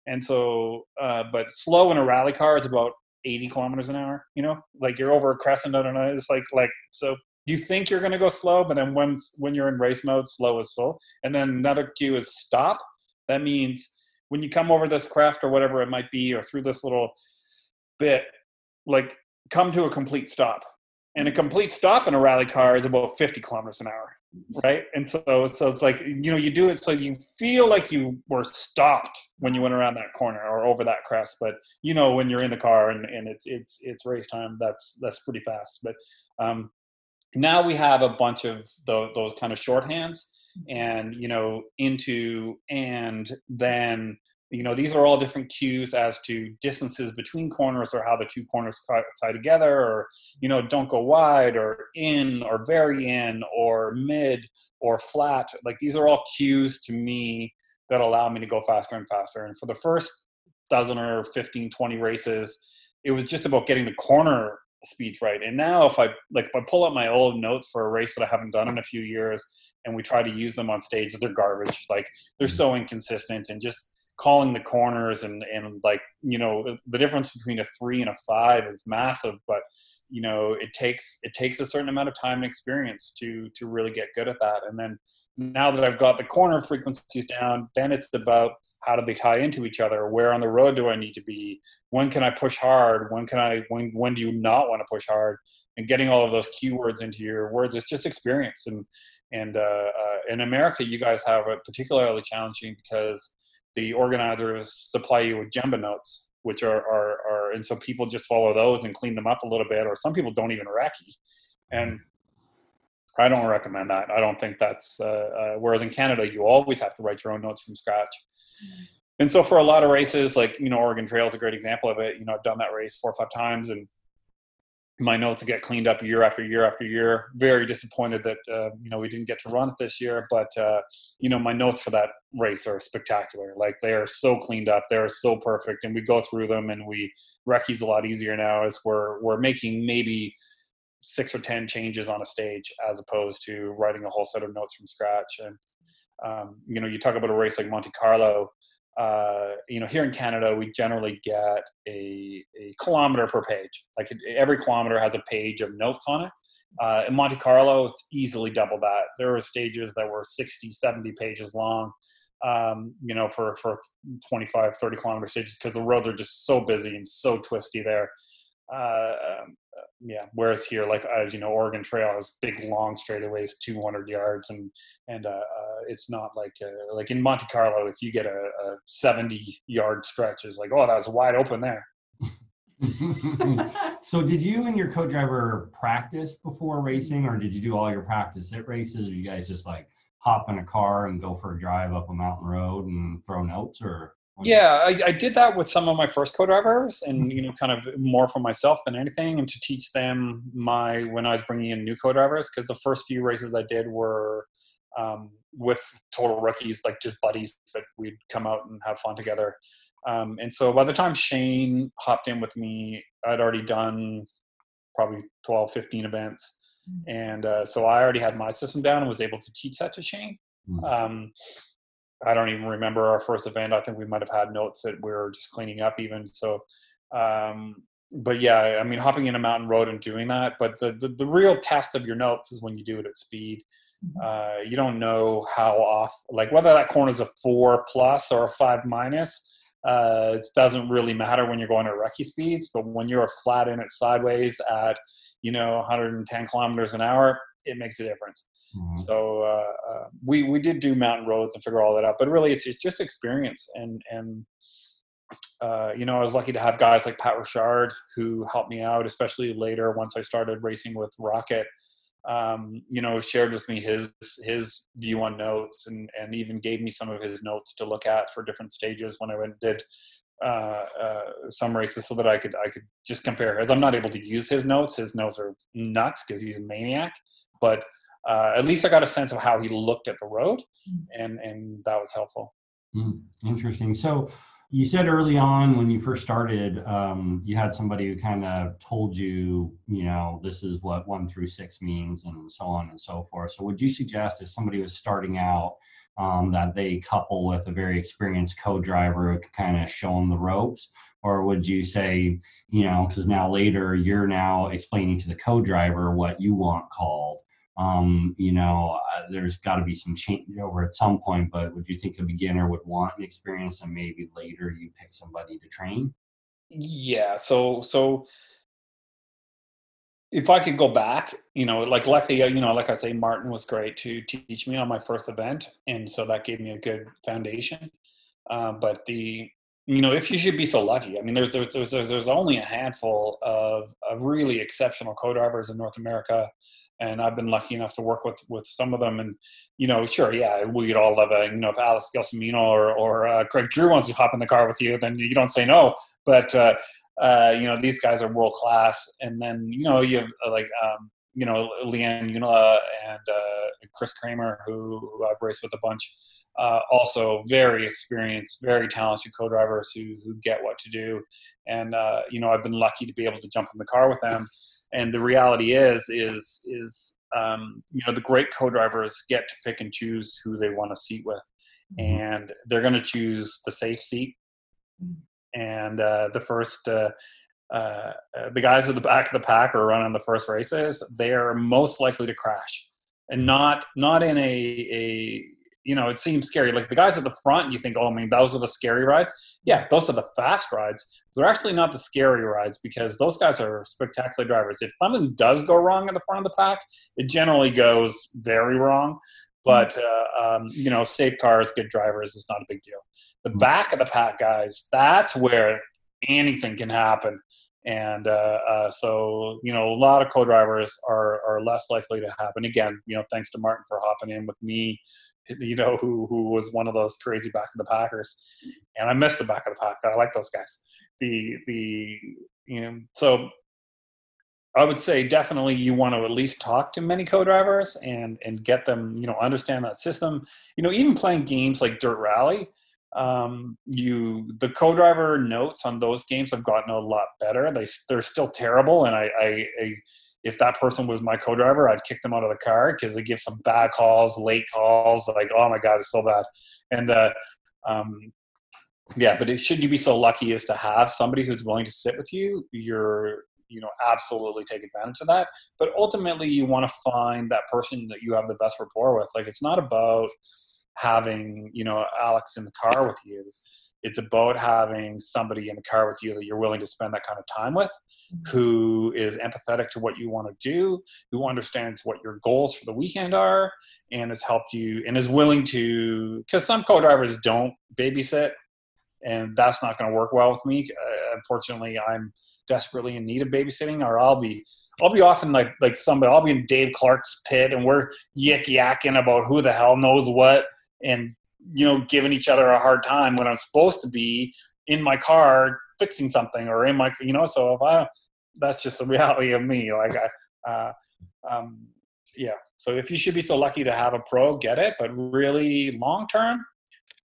And so, uh, but slow in a rally car is about 80 kilometers an hour. You know, like you're over a crescent. Don't know. It's like like so you think you're going to go slow, but then when when you're in race mode, slow is slow. And then another cue is stop. That means when you come over this crest or whatever it might be, or through this little bit, like come to a complete stop. And a complete stop in a rally car is about 50 kilometers an hour, right? And so, so it's like you know you do it so you feel like you were stopped when you went around that corner or over that crest, but you know when you're in the car and, and it's it's it's race time, that's that's pretty fast. But um, now we have a bunch of the, those kind of shorthands and you know into and then you know these are all different cues as to distances between corners or how the two corners tie together or you know don't go wide or in or very in or mid or flat. Like these are all cues to me that allow me to go faster and faster. And for the first dozen or 15 20 races it was just about getting the corner speech right. And now if I like if I pull up my old notes for a race that I haven't done in a few years and we try to use them on stage, they're garbage. Like they're so mm-hmm. inconsistent and just calling the corners and and like you know the difference between a three and a five is massive but you know it takes it takes a certain amount of time and experience to to really get good at that and then now that i've got the corner frequencies down then it's about how do they tie into each other? Where on the road do i need to be? When can i push hard? When can i when when do you not want to push hard? And getting all of those keywords into your words it's just experience. And and uh, uh, in america you guys have it particularly challenging because the organizers supply you with Jemba notes which are, are, are and so people just follow those and clean them up a little bit or some people don't even recce and I don't recommend that. I don't think that's. Uh, uh, whereas in Canada, you always have to write your own notes from scratch. Mm-hmm. And so for a lot of races, like you know, Oregon Trail is a great example of it. You know, I've done that race four or five times, and my notes get cleaned up year after year after year. Very disappointed that uh, you know we didn't get to run it this year, but uh, you know my notes for that race are spectacular. Like they are so cleaned up, they are so perfect, and we go through them, and we recce's a lot easier now as we're we're making maybe six or ten changes on a stage as opposed to writing a whole set of notes from scratch. And um, you know you talk about a race like monte carlo uh, you know here in canada we generally get a, a kilometer per page. Like every kilometer has a page of notes on it. Uh, in monte carlo it's easily double that. There were stages that were 60 70 pages long um, you know for for 25 30 kilometer stages because the roads are just so busy and so twisty there uh, um, yeah. Whereas here, like as you know, Oregon Trail has big long straightaways, 200 yards, and and uh, uh, it's not like uh, like in Monte Carlo. If you get a, a 70 yard stretch, it's like oh, that was wide open there. so did you and your co-driver practice before racing or did you do all your practice at races or you guys just like hop in a car and go for a drive up a mountain road and throw notes or yeah I, I, did that with some of my first co-drivers and you know kind of more for myself than anything and to teach them my when i was bringing in new co-drivers because the first few races i did were um, with total rookies like just buddies that we'd come out and have fun together um, and so by the time Shane hopped in with me, I'd already done probably 12, 15 events. Mm-hmm. And uh, so I already had my system down and was able to teach that to Shane. Mm-hmm. Um, I don't even remember our first event. I think we might have had notes that we were just cleaning up even. So, um, but yeah, I mean, hopping in a mountain road and doing that. But the, the, the real test of your notes is when you do it at speed. Mm-hmm. Uh, you don't know how off, like whether that corner is a four plus or a five minus uh, it doesn't really matter when you're going at recce speeds, but when you're flat in it sideways at, you know, 110 kilometers an hour, it makes a difference. Mm-hmm. So uh, uh, we we did do mountain roads and figure all that out, but really it's, it's just experience and and uh, you know I was lucky to have guys like Pat Richard who helped me out, especially later once I started racing with Rocket um, you know, shared with me his his view on notes and and even gave me some of his notes to look at for different stages when I went did uh, uh, some races so that I could I could just compare. I'm not able to use his notes, his notes are nuts because he's a maniac. But uh, at least I got a sense of how he looked at the road, mm. and and that was helpful. Mm, interesting. So you said early on when you first started, um, you had somebody who kind of told you, you know, this is what one through six means, and so on and so forth. So, would you suggest if somebody was starting out um, that they couple with a very experienced co-driver who could kind of show them the ropes, or would you say, you know, because now later you're now explaining to the co-driver what you want called, um, you know, uh, there's got to be some change over at some point, but would you think a beginner would want an experience and maybe later you pick somebody to train? Yeah. So, so if I could go back, you know, like luckily, uh, you know, like I say, Martin was great to teach me on my first event. And so that gave me a good foundation. Uh, but the, you know, if you should be so lucky, I mean, there's, there's, there's, there's only a handful of, of really exceptional co-drivers in North America and I've been lucky enough to work with with some of them. And you know, sure, yeah, we'd all love a you know if Alex Gelsomino or or uh, Craig Drew wants to hop in the car with you, then you don't say no. But uh, uh, you know, these guys are world class. And then you know, you have uh, like um, you know Leanne Junnila and uh, Chris Kramer, who, who, I've raced with a bunch. Uh, also, very experienced, very talented co-drivers who who get what to do. And you know, I've been lucky to be able to jump in the car with them. And the reality is is is um, you know the great co-drivers get to pick and choose who they want to seat with. Mm-hmm. and they're going to choose the safe seat. And uh, the first uh, uh, the guys at the back of the pack are running the first races they are most likely to crash. And not not in a a you know, it seems scary. Like the guys at the front, you think, oh, I mean, those are the scary rides. Yeah, those are the fast rides. They're actually not the scary rides because those guys are spectacular drivers. If something does go wrong in the front of the pack, it generally goes very wrong. But uh, um, you know, safe cars, good drivers, it's not a big deal. The back of the pack guys, that's where anything can happen. And uh, uh, so, you know, a lot of co-drivers are, are less likely to happen. Again, you know, thanks to Martin for hopping in with me you know, who who was one of those crazy back of the Packers, and I miss the back of the pack. I like those guys. The the you know so I would say definitely you want to at least talk to many co-drivers and and get them you know understand that system. You know, even playing games like Dirt Rally, um, you the co-driver notes on those games have gotten a lot better. They they're still terrible, and I, I, I if that person was my co-driver, I'd kick them out of the car because they give some bad calls, late calls, like oh my god, it's so bad. And uh, um, yeah, but it, should you be so lucky as to have somebody who's willing to sit with you, you're you know absolutely take advantage of that. But ultimately, you want to find that person that you have the best rapport with. Like it's not about having you know alex in the car with you it's about having somebody in the car with you that you're willing to spend that kind of time with who is empathetic to what you want to do who understands what your goals for the weekend are and has helped you and is willing to because some co-drivers don't babysit and that's not going to work well with me. Uh, unfortunately i'm desperately in need of babysitting or i'll be i'll be often like like somebody i'll be in dave clark's pit and we're yik yakking about who the hell knows what and you know giving each other a hard time when i'm supposed to be in my car fixing something or in my you know so if i that's just the reality of me like i uh, um, yeah. So if you should be so lucky to have a pro get it but really long term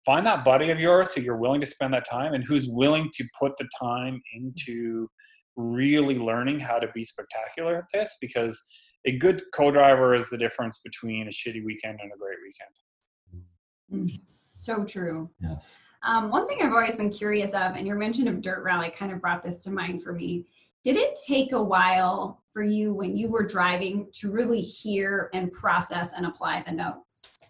find that buddy of yours who you're willing to spend that time and who's willing to put the time into really learning how to be spectacular at this because a good co-driver is the difference between a shitty weekend and a great weekend So true. Yes. Um, one thing I've always been curious of, and your mention of Dirt Rally kind of brought this to mind for me. Did it take a while for you when you were driving to really hear and process and apply the notes?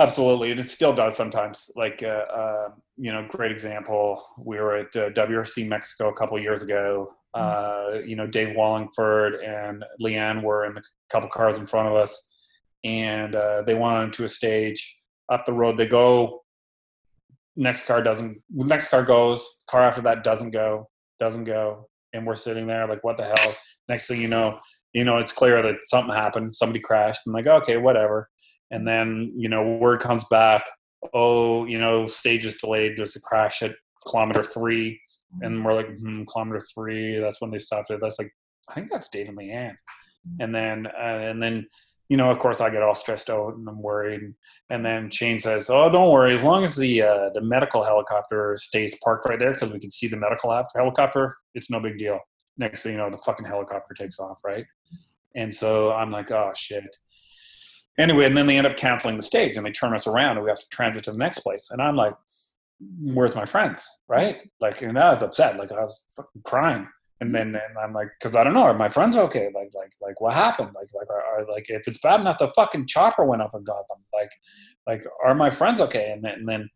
Absolutely, and it still does sometimes. Like, uh, uh, you know, great example. We were at uh, WRC Mexico a couple years ago. Uh, you know, Dave Wallingford and Leanne were in a couple cars in front of us, and uh, they went onto a stage up the road. They go. Next car doesn't. Next car goes. Car after that doesn't go. Doesn't go. And we're sitting there like, what the hell? Next thing you know, you know, it's clear that something happened. Somebody crashed. I'm like, okay, whatever and then you know word comes back oh you know stage is delayed there's a crash at kilometer three and we're like hmm, kilometer three that's when they stopped it that's like i think that's dave and leanne and then uh, and then you know of course i get all stressed out and i'm worried and then shane says oh don't worry as long as the uh, the medical helicopter stays parked right there because we can see the medical helicopter it's no big deal next thing you know the fucking helicopter takes off right and so i'm like oh shit anyway, and then they end up canceling the stage and they turn us around and we have to transit to the next place. And I'm like, where's my friends? Right? Like, and I was upset. Like I was fucking crying. And then and I'm like, because I don't know, are my friends okay? Like, like, like, what happened? Like, like, are, are, like, if it's bad enough, the fucking chopper went up and got them. Like, like, are my friends okay? And then, and then,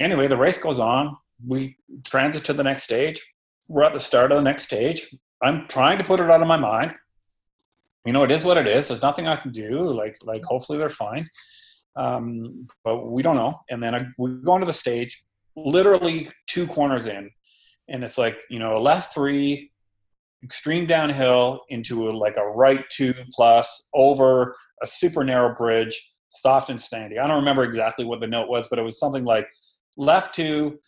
anyway, the race goes on. We transit to the next stage. We're at the start of the next stage. I'm trying to put it out of my mind you know, it is what it is. There's nothing I can do. Like, like hopefully they're fine. Um, but we don't know. And then I, we go onto the stage, literally two corners in, and it's like you know, a left three, extreme downhill into a, like a right two plus over a super narrow bridge, soft and sandy. I don't remember exactly what the note was, but it was something like left two,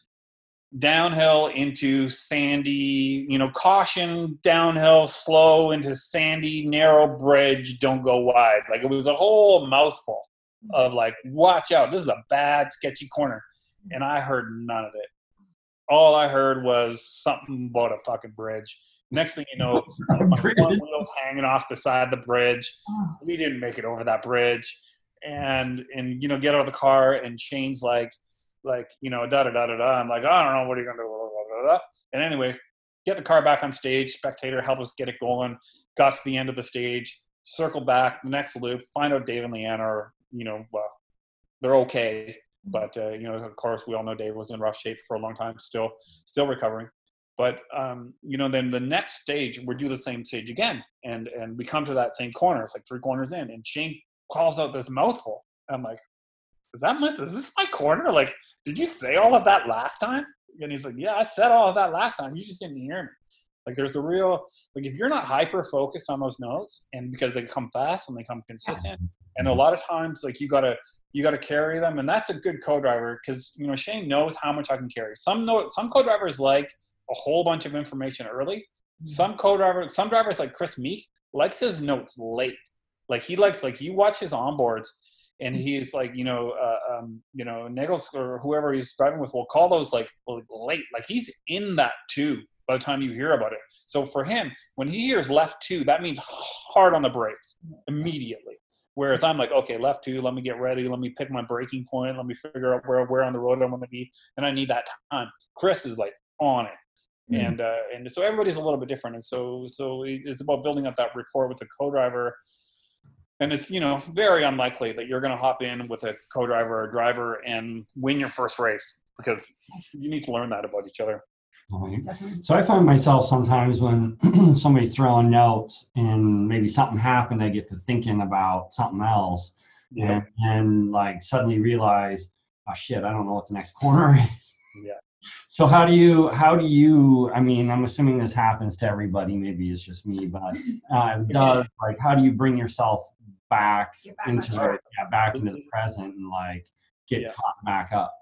downhill into sandy, you know, caution downhill, slow into sandy, narrow bridge, don't go wide. Like it was a whole mouthful of like, watch out, this is a bad, sketchy corner. And I heard none of it. All I heard was something about a fucking bridge. Next thing you know, my front wheels hanging off the side of the bridge. We didn't make it over that bridge. And and you know, get out of the car and Shane's like, like, you know, da da da da da. I'm like, I don't know, what are you gonna do? Blah, blah, blah, and anyway, get the car back on stage. Spectator help us get it going. Got to the end of the stage, circle back the next loop, find out Dave and Leanne are, you know, well, they're okay, but uh, you know, of course, we all know Dave was in rough shape for a long time, still, still recovering. But um, you know, then the next stage, we do the same stage again, and and we come to that same corner. It's like three corners in, and Shane calls out this mouthful. I'm like, is that my, is this my corner? Like, did you say all of that last time? And he's like, yeah, I said all of that last time. You just didn't hear me. Like, there's a real, like, if you're not hyper focused on those notes and because they come fast and they come consistent, and a lot of times, like, you gotta, you gotta carry them. And that's a good co-driver because, you know, Shane knows how much I can carry. Some note, some co-drivers like a whole bunch of information early. Mm-hmm. Some co-drivers, some drivers like Kris Meeke likes his notes late. Like he likes, like you watch his onboards and he's like, you know, uh, um, you know, Nagels or whoever he's driving with will call those like late. Like he's in that too by the time you hear about it. So for him, when he hears left two, that means hard on the brakes immediately. Whereas I'm like, okay, left two, let me get ready, let me pick my breaking point, let me figure out where where on the road I'm going to be, and I need that time. Kris is like on it, mm-hmm. and uh, and so everybody's a little bit different, and so so it's about building up that rapport with the co-driver and it's you know very unlikely that you're going to hop in with a co-driver or driver and win your first race because you need to learn that about each other. Right. So I find myself sometimes when somebody's throwing notes and maybe something happened, I get to thinking about something else and, and like suddenly realize, oh shit, I don't know what the next corner is. Yeah. So how do you, how do you, I mean, I'm assuming this happens to everybody, maybe it's just me, but uh, does, like, how do you bring yourself back back into, track. yeah, back into the present and like get Yeah. caught back up?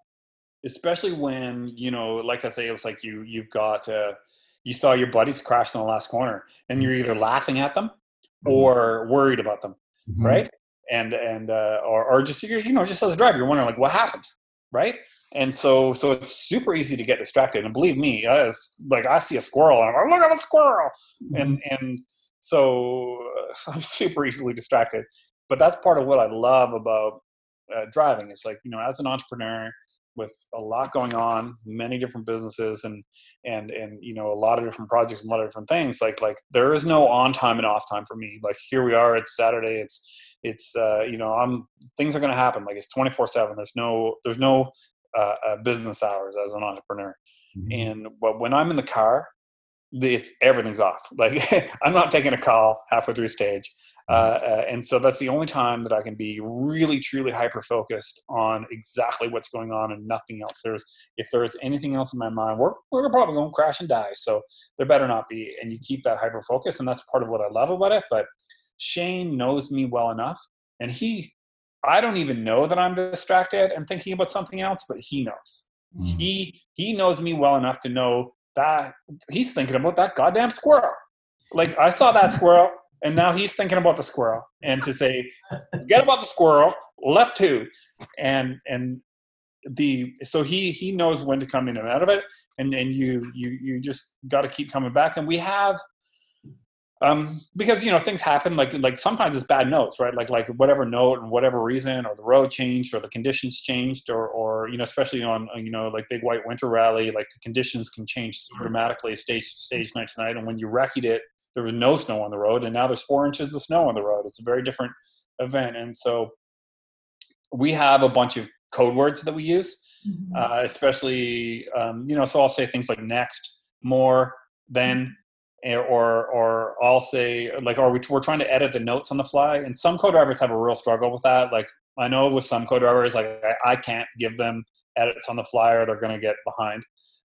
especially when you know like i say it's like you you've got uh, you saw your buddies crash in the last corner and you're either laughing at them or worried about them Mhm. right and and uh, or, or just you're, you know just as a driver you're wondering like what happened right and so so it's super easy to get distracted. And believe me I like i see a squirrel and i'm like look at the squirrel! And and so uh, i'm super easily distracted. But that's part of what i love about uh, driving. It's like you know as an entrepreneur with a lot going on many different businesses and and and you know a lot of different projects and a lot of different things like like there is no on time and off time for me. Like here we are it's saturday it's it's uh you know i'm things are going to happen. Like it's 24 7 there's no there's no uh, uh, business hours as an entrepreneur. Mhm. and but when i'm in the car it's everything's off. Like i'm not taking a call halfway through stage. Uh, uh, and so that's the only time that i can be really truly hyper focused on exactly what's going on and nothing else. There's if there's anything else in my mind we're, we're probably going to crash and die. So there better not be. And you keep that hyper focus and that's part of what i love about it. But shane knows me well enough and he i don't even know that i'm distracted and thinking about something else but he knows Mhm. he he knows me well enough to know that he's thinking about that goddamn squirrel. Like I saw that squirrel, and now he's thinking about the squirrel, and to say, forget about the squirrel, left two, and and the so he he knows when to come in and out of it, and then you you you just got to keep coming back, and we have. Um, because you know things happen like like sometimes it's bad notes right? Like like whatever note and whatever reason or the road changed or the conditions changed or or you know especially on you know like big white winter rally like the conditions can change so dramatically stage stage night to night. And when you wrecked it there was no snow on the road and now there's four inches of snow on the road. It's a very different event. And so we have a bunch of code words that we use Mhm. uh, especially um, you know so i'll say things like next more then or or i'll say like are we we're trying to edit the notes on the fly and some co-drivers have a real struggle with that like i know with some co-drivers like i, I can't give them edits on the fly or they're going to get behind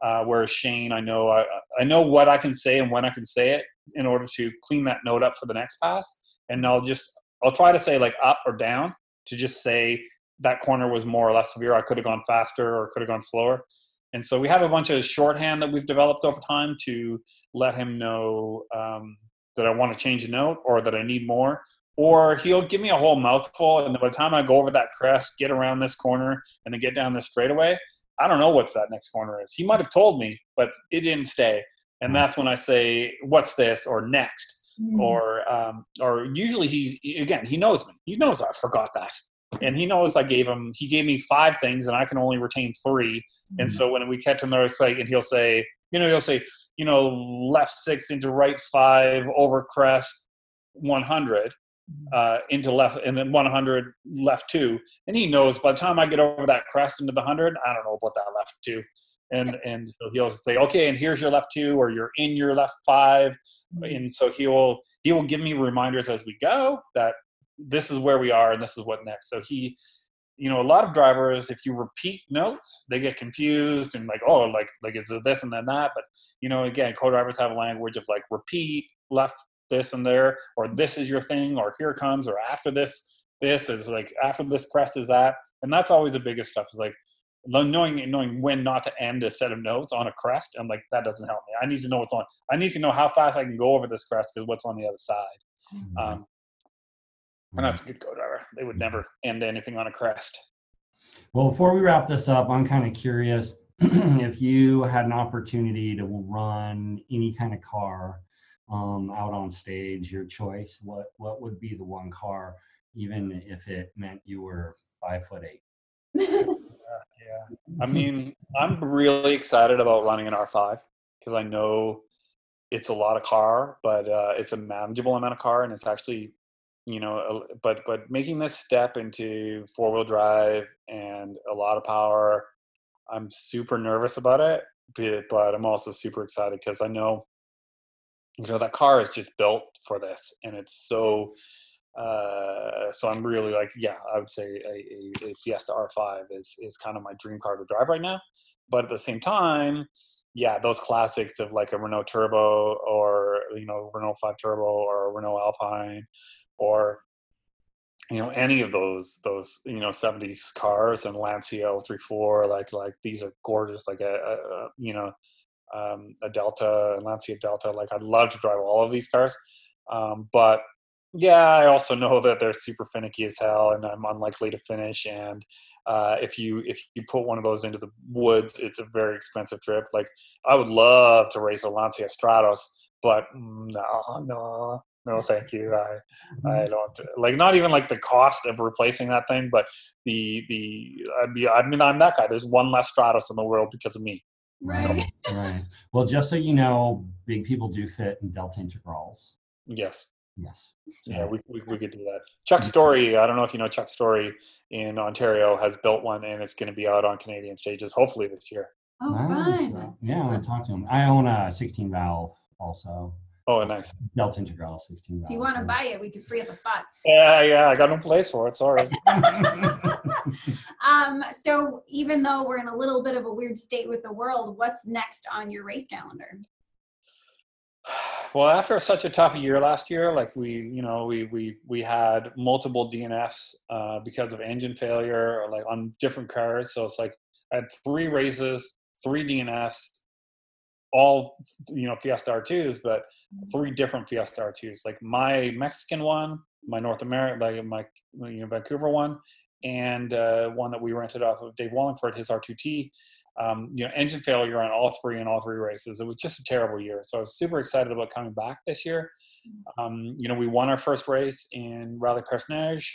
uh, whereas shane i know I, I know what i can say and when i can say it in order to clean that note up for the next pass and i'll just i'll try to say like up or down to just say that corner was more or less severe. I could have gone faster or could have gone slower. And so we have a bunch of shorthand that we've developed over time to let him know um, that I want to change a note or that I need more. Or he'll give me a whole mouthful, and by the time I go over that crest, get around this corner, and then get down this straightaway, I don't know what's that next corner is. He might have told me, but it didn't stay. And that's when I say, "What's this?" or "Next." Mhm. or um, or usually he again he knows me he knows i forgot that and he knows i gave him he gave me five things and i can only retain three. And mm-hmm. so when we catch him there it's like and he'll say you know he'll say you know left six into right five over crest 100 mm-hmm. uh, into left and then 100 left two. And he knows by the time i get over that crest into the 100 i don't know about that left two. And and so he'll say okay and here's your left two or you're in your left five. Mm-hmm. And so he will he will give me reminders as we go that this is where we are and this is what next. So he you know a lot of drivers if you repeat notes they get confused and like oh like like is it this and then that? But you know again co-drivers have a language of like repeat left this and there or this is your thing or here comes or after this this is like after this crest is that. And that's always the biggest stuff is like knowing knowing when not to end a set of notes on a crest i'm like that doesn't help me. I need to know what's on i need to know how fast i can go over this crest because what's on the other side. Um, and that's a good co-driver they would never end anything on a crest. Well, before we wrap this up, I'm kind of curious if you had an opportunity to run any kind of car um, out on stage, your choice, what what would be the one car, even if it meant you were five foot eight? yeah. I mean i'm really excited about running an r5 because i know it's a lot of car but uh, it's a manageable amount of car and it's actually you know, but but making this step into four wheel drive and a lot of power, I'm super nervous about it, but, I'm also super excited because I know, you know, that car is just built for this, and it's so. Uh, so I'm really like, yeah, I would say a, a, a Fiesta R5 is is kind of my dream car to drive right now. But at the same time, yeah, those classics of like a Renault Turbo or you know Renault 5 Turbo or Renault Alpine or you know any of those those you know 70s cars and Lancia 034 like like these are gorgeous like a, a, a you know um, a Delta Lancia Delta like I'd love to drive all of these cars um, but yeah I also know that they're super finicky as hell and I'm unlikely to finish and uh, if you if you put one of those into the woods it's a very expensive trip like I would love to race a Lancia Stratos but mm, no no no thank you i i Mm-hmm. don't like not even like the cost of replacing that thing but the the i'd be i mean i'm that guy there's one less Stratos in the world because of me Right. Right. Well, just so you know, big people do fit in Delta integrals. yes Yes. yeah we, we, we could do that chuck story i don't know if you know chuck story in ontario has built one and it's going to be out on canadian stages hopefully this year Oh, Nice. fun. Yeah, I want to talk to him. I own a 16 valve also. Oh nice Delta integral 16 valve. If you want to buy it, we could free up a spot. yeah yeah i got no place for it sorry Um, so even though we're in a little bit of a weird state with the world, what's next on your race calendar? well after such a tough year last year like we you know we we we had multiple dnfs uh, because of engine failure like on different cars so it's like i had three races three dnfs all you know fiesta r2s but three different fiesta r2s like my mexican one my north america like my you know vancouver one and uh, one that we rented off of dave wallingford his r2t um, you know, engine failure on all three in all three races. It was just a terrible year. So I was super excited about coming back this year. Um, you know, we won our first race in Rally Perce-Neige.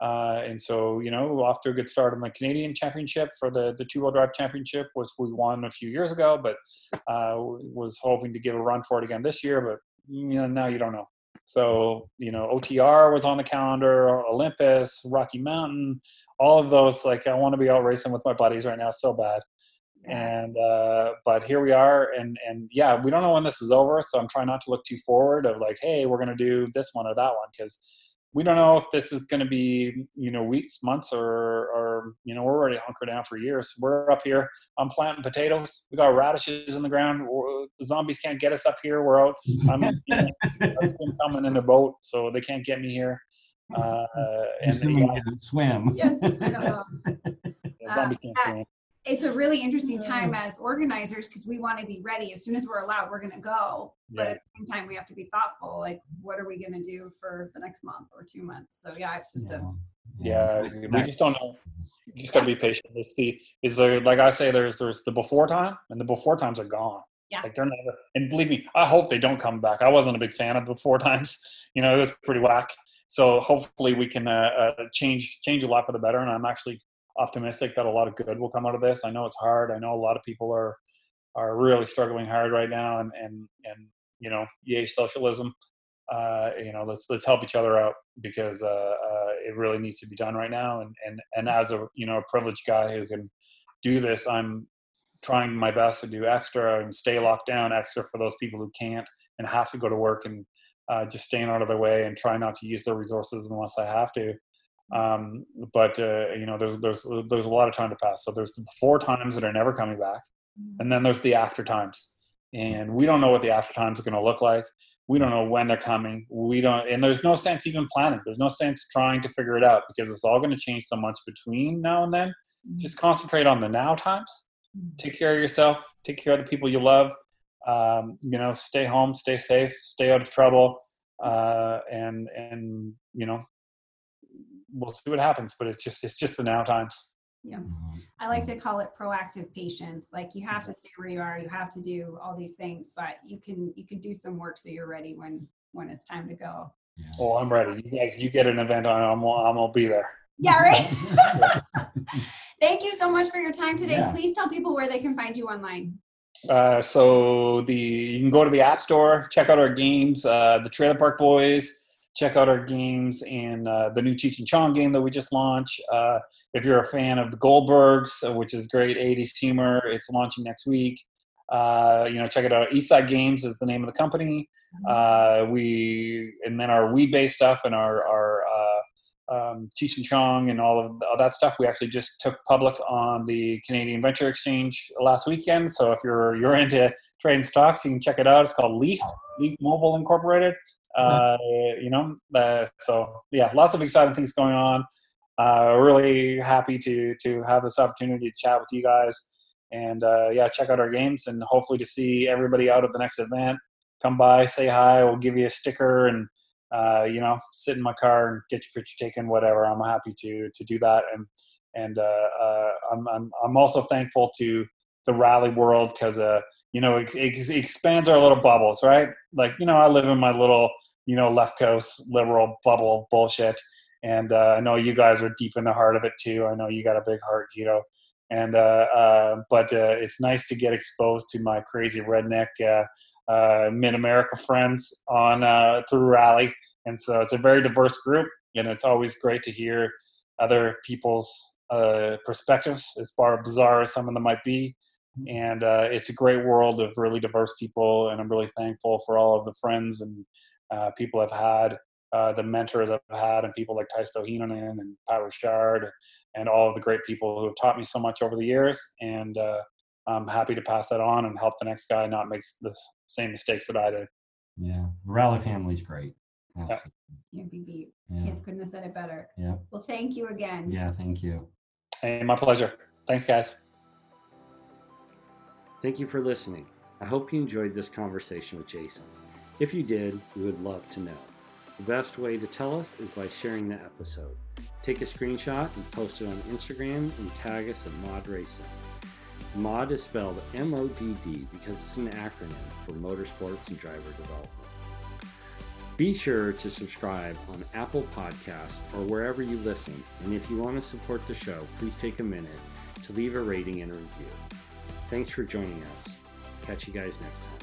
Uh, and so, you know, off to a good start on the Canadian Championship for the, the two wheel drive championship, which we won a few years ago, but uh, was hoping to give a run for it again this year. But, you know, now you don't know. So, you know, OTR was on the calendar, Olympus, Rocky Mountain, all of those. Like, I want to be out racing with my buddies right now so bad and uh, but here we are and and yeah we don't know when this is over so i'm trying not to look too forward of like hey we're going to do this one or that one because we don't know if this is going to be you know weeks months or or you know we're already hunkered down for years we're up here i'm planting potatoes we got radishes in the ground the zombies can't get us up here we're out i'm you know, coming in a boat so they can't get me here uh, and Assuming yeah, can swim. Yes, I don't know. zombies can't Uh, swim. It's a really interesting time as organizers because we want to be ready. As soon as we're allowed, we're going to go. But Yeah. at the same time, we have to be thoughtful. Like, what are we going to do for the next month or two months? So, yeah, it's just a yeah we just don't know you just got to be patient it's the is there like i say there's there's the before time and the before times are gone Yeah. like they're never and believe me i hope they don't come back i wasn't a big fan of before times you know it was pretty whack so hopefully we can uh, uh, change change a lot for the better and i'm actually optimistic that a lot of good will come out of this i know it's hard i know a lot of people are are really struggling hard right now and and and you know yay socialism uh, you know, let's let's help each other out because uh, uh, it really needs to be done right now. And and and as a you know a privileged guy who can do this, I'm trying my best to do extra and stay locked down extra for those people who can't and have to go to work and uh, just staying out of their way and try not to use their resources unless I have to. Um, but uh, you know, there's there's there's a lot of time to pass. So there's the before times that are never coming back, and then there's the after times. And we don't know what the after times are going to look like. We don't know when they're coming. We don't and there's no sense even planning. There's no sense trying to figure it out because it's all going to change so much between now and then. Just concentrate on the now times. Take care of yourself. Take care of the people you love. Um, you know stay home stay safe stay out of trouble uh, and and you know we'll see what happens but it's just it's just the now times Yeah, I like to call it proactive patience. Like you have to stay where you are, you have to do all these things, but you can you can do some work so you're ready when when it's time to go. oh i'm ready you guys you get an event on i'm, I'm gonna be there Yeah, right. Thank you so much for your time today. Yeah. Please tell people where they can find you online. Uh, so the you can go to the App Store, check out our games. Uh, the Trailer Park Boys check out our games and uh, the new Cheech and Chong game that we just launched. Uh, if you're a fan of the Goldbergs, uh, which is great 80s humor, it's launching next week. Uh, you know, check it out. Eastside Games is the name of the company. Uh, we and then our weed based stuff and our our uh, um, Cheech and Chong and all of all that stuff. We actually just took public on the Canadian Venture Exchange last weekend. So if you're you're into trading stocks, you can check it out. It's called Leaf Leaf Mobile Incorporated. Uh, you know, uh, so yeah, lots of exciting things going on. Uh, really happy to to have this opportunity to chat with you guys and uh, yeah, check out our games and hopefully to see everybody out at the next event. Come by, say hi. We'll give you a sticker and uh, you know, sit in my car and get your picture taken. Whatever. I'm happy to to do that. And and uh, uh I'm, I'm I'm also thankful to the rally world because uh, you know it, expands our little bubbles, right? Like you know, I live in my little you know left coast liberal bubble bullshit. And uh, I know you guys are deep in the heart of it too. I know you got a big heart, you know. and uh, uh, but uh, it's nice to get exposed to my crazy redneck mid America friends on through Rally, and so it's a very diverse group, and it's always great to hear other people's perspectives, as far bizarre as some of them might be. And it's a great world of really diverse people, and I'm really thankful for all of the friends and people I've had uh, the mentors I've had and people like Taisto Heinonen and Pat Richard and all of the great people who have taught me so much over the years. And uh, I'm happy to pass that on and help the next guy not make the same mistakes that I did. Yeah, Rally family's great. Absolutely. Can't be beat. Yeah. Can't, couldn't have said it better. Yeah. Well, thank you again. Yeah, thank you. Hey, my pleasure. Thanks, guys. Thank you for listening. I hope you enjoyed this conversation with Jason. If you did, we would love to know. The best way to tell us is by sharing the episode. Take a screenshot and post it on Instagram and tag us at MODD Racing. MODD is spelled M O D D because it's an acronym for Motorsports and Driver Development. Be sure to subscribe on Apple Podcasts or wherever you listen. And if you want to support the show, please take a minute to leave a rating and a review. Thanks for joining us. Catch you guys next time.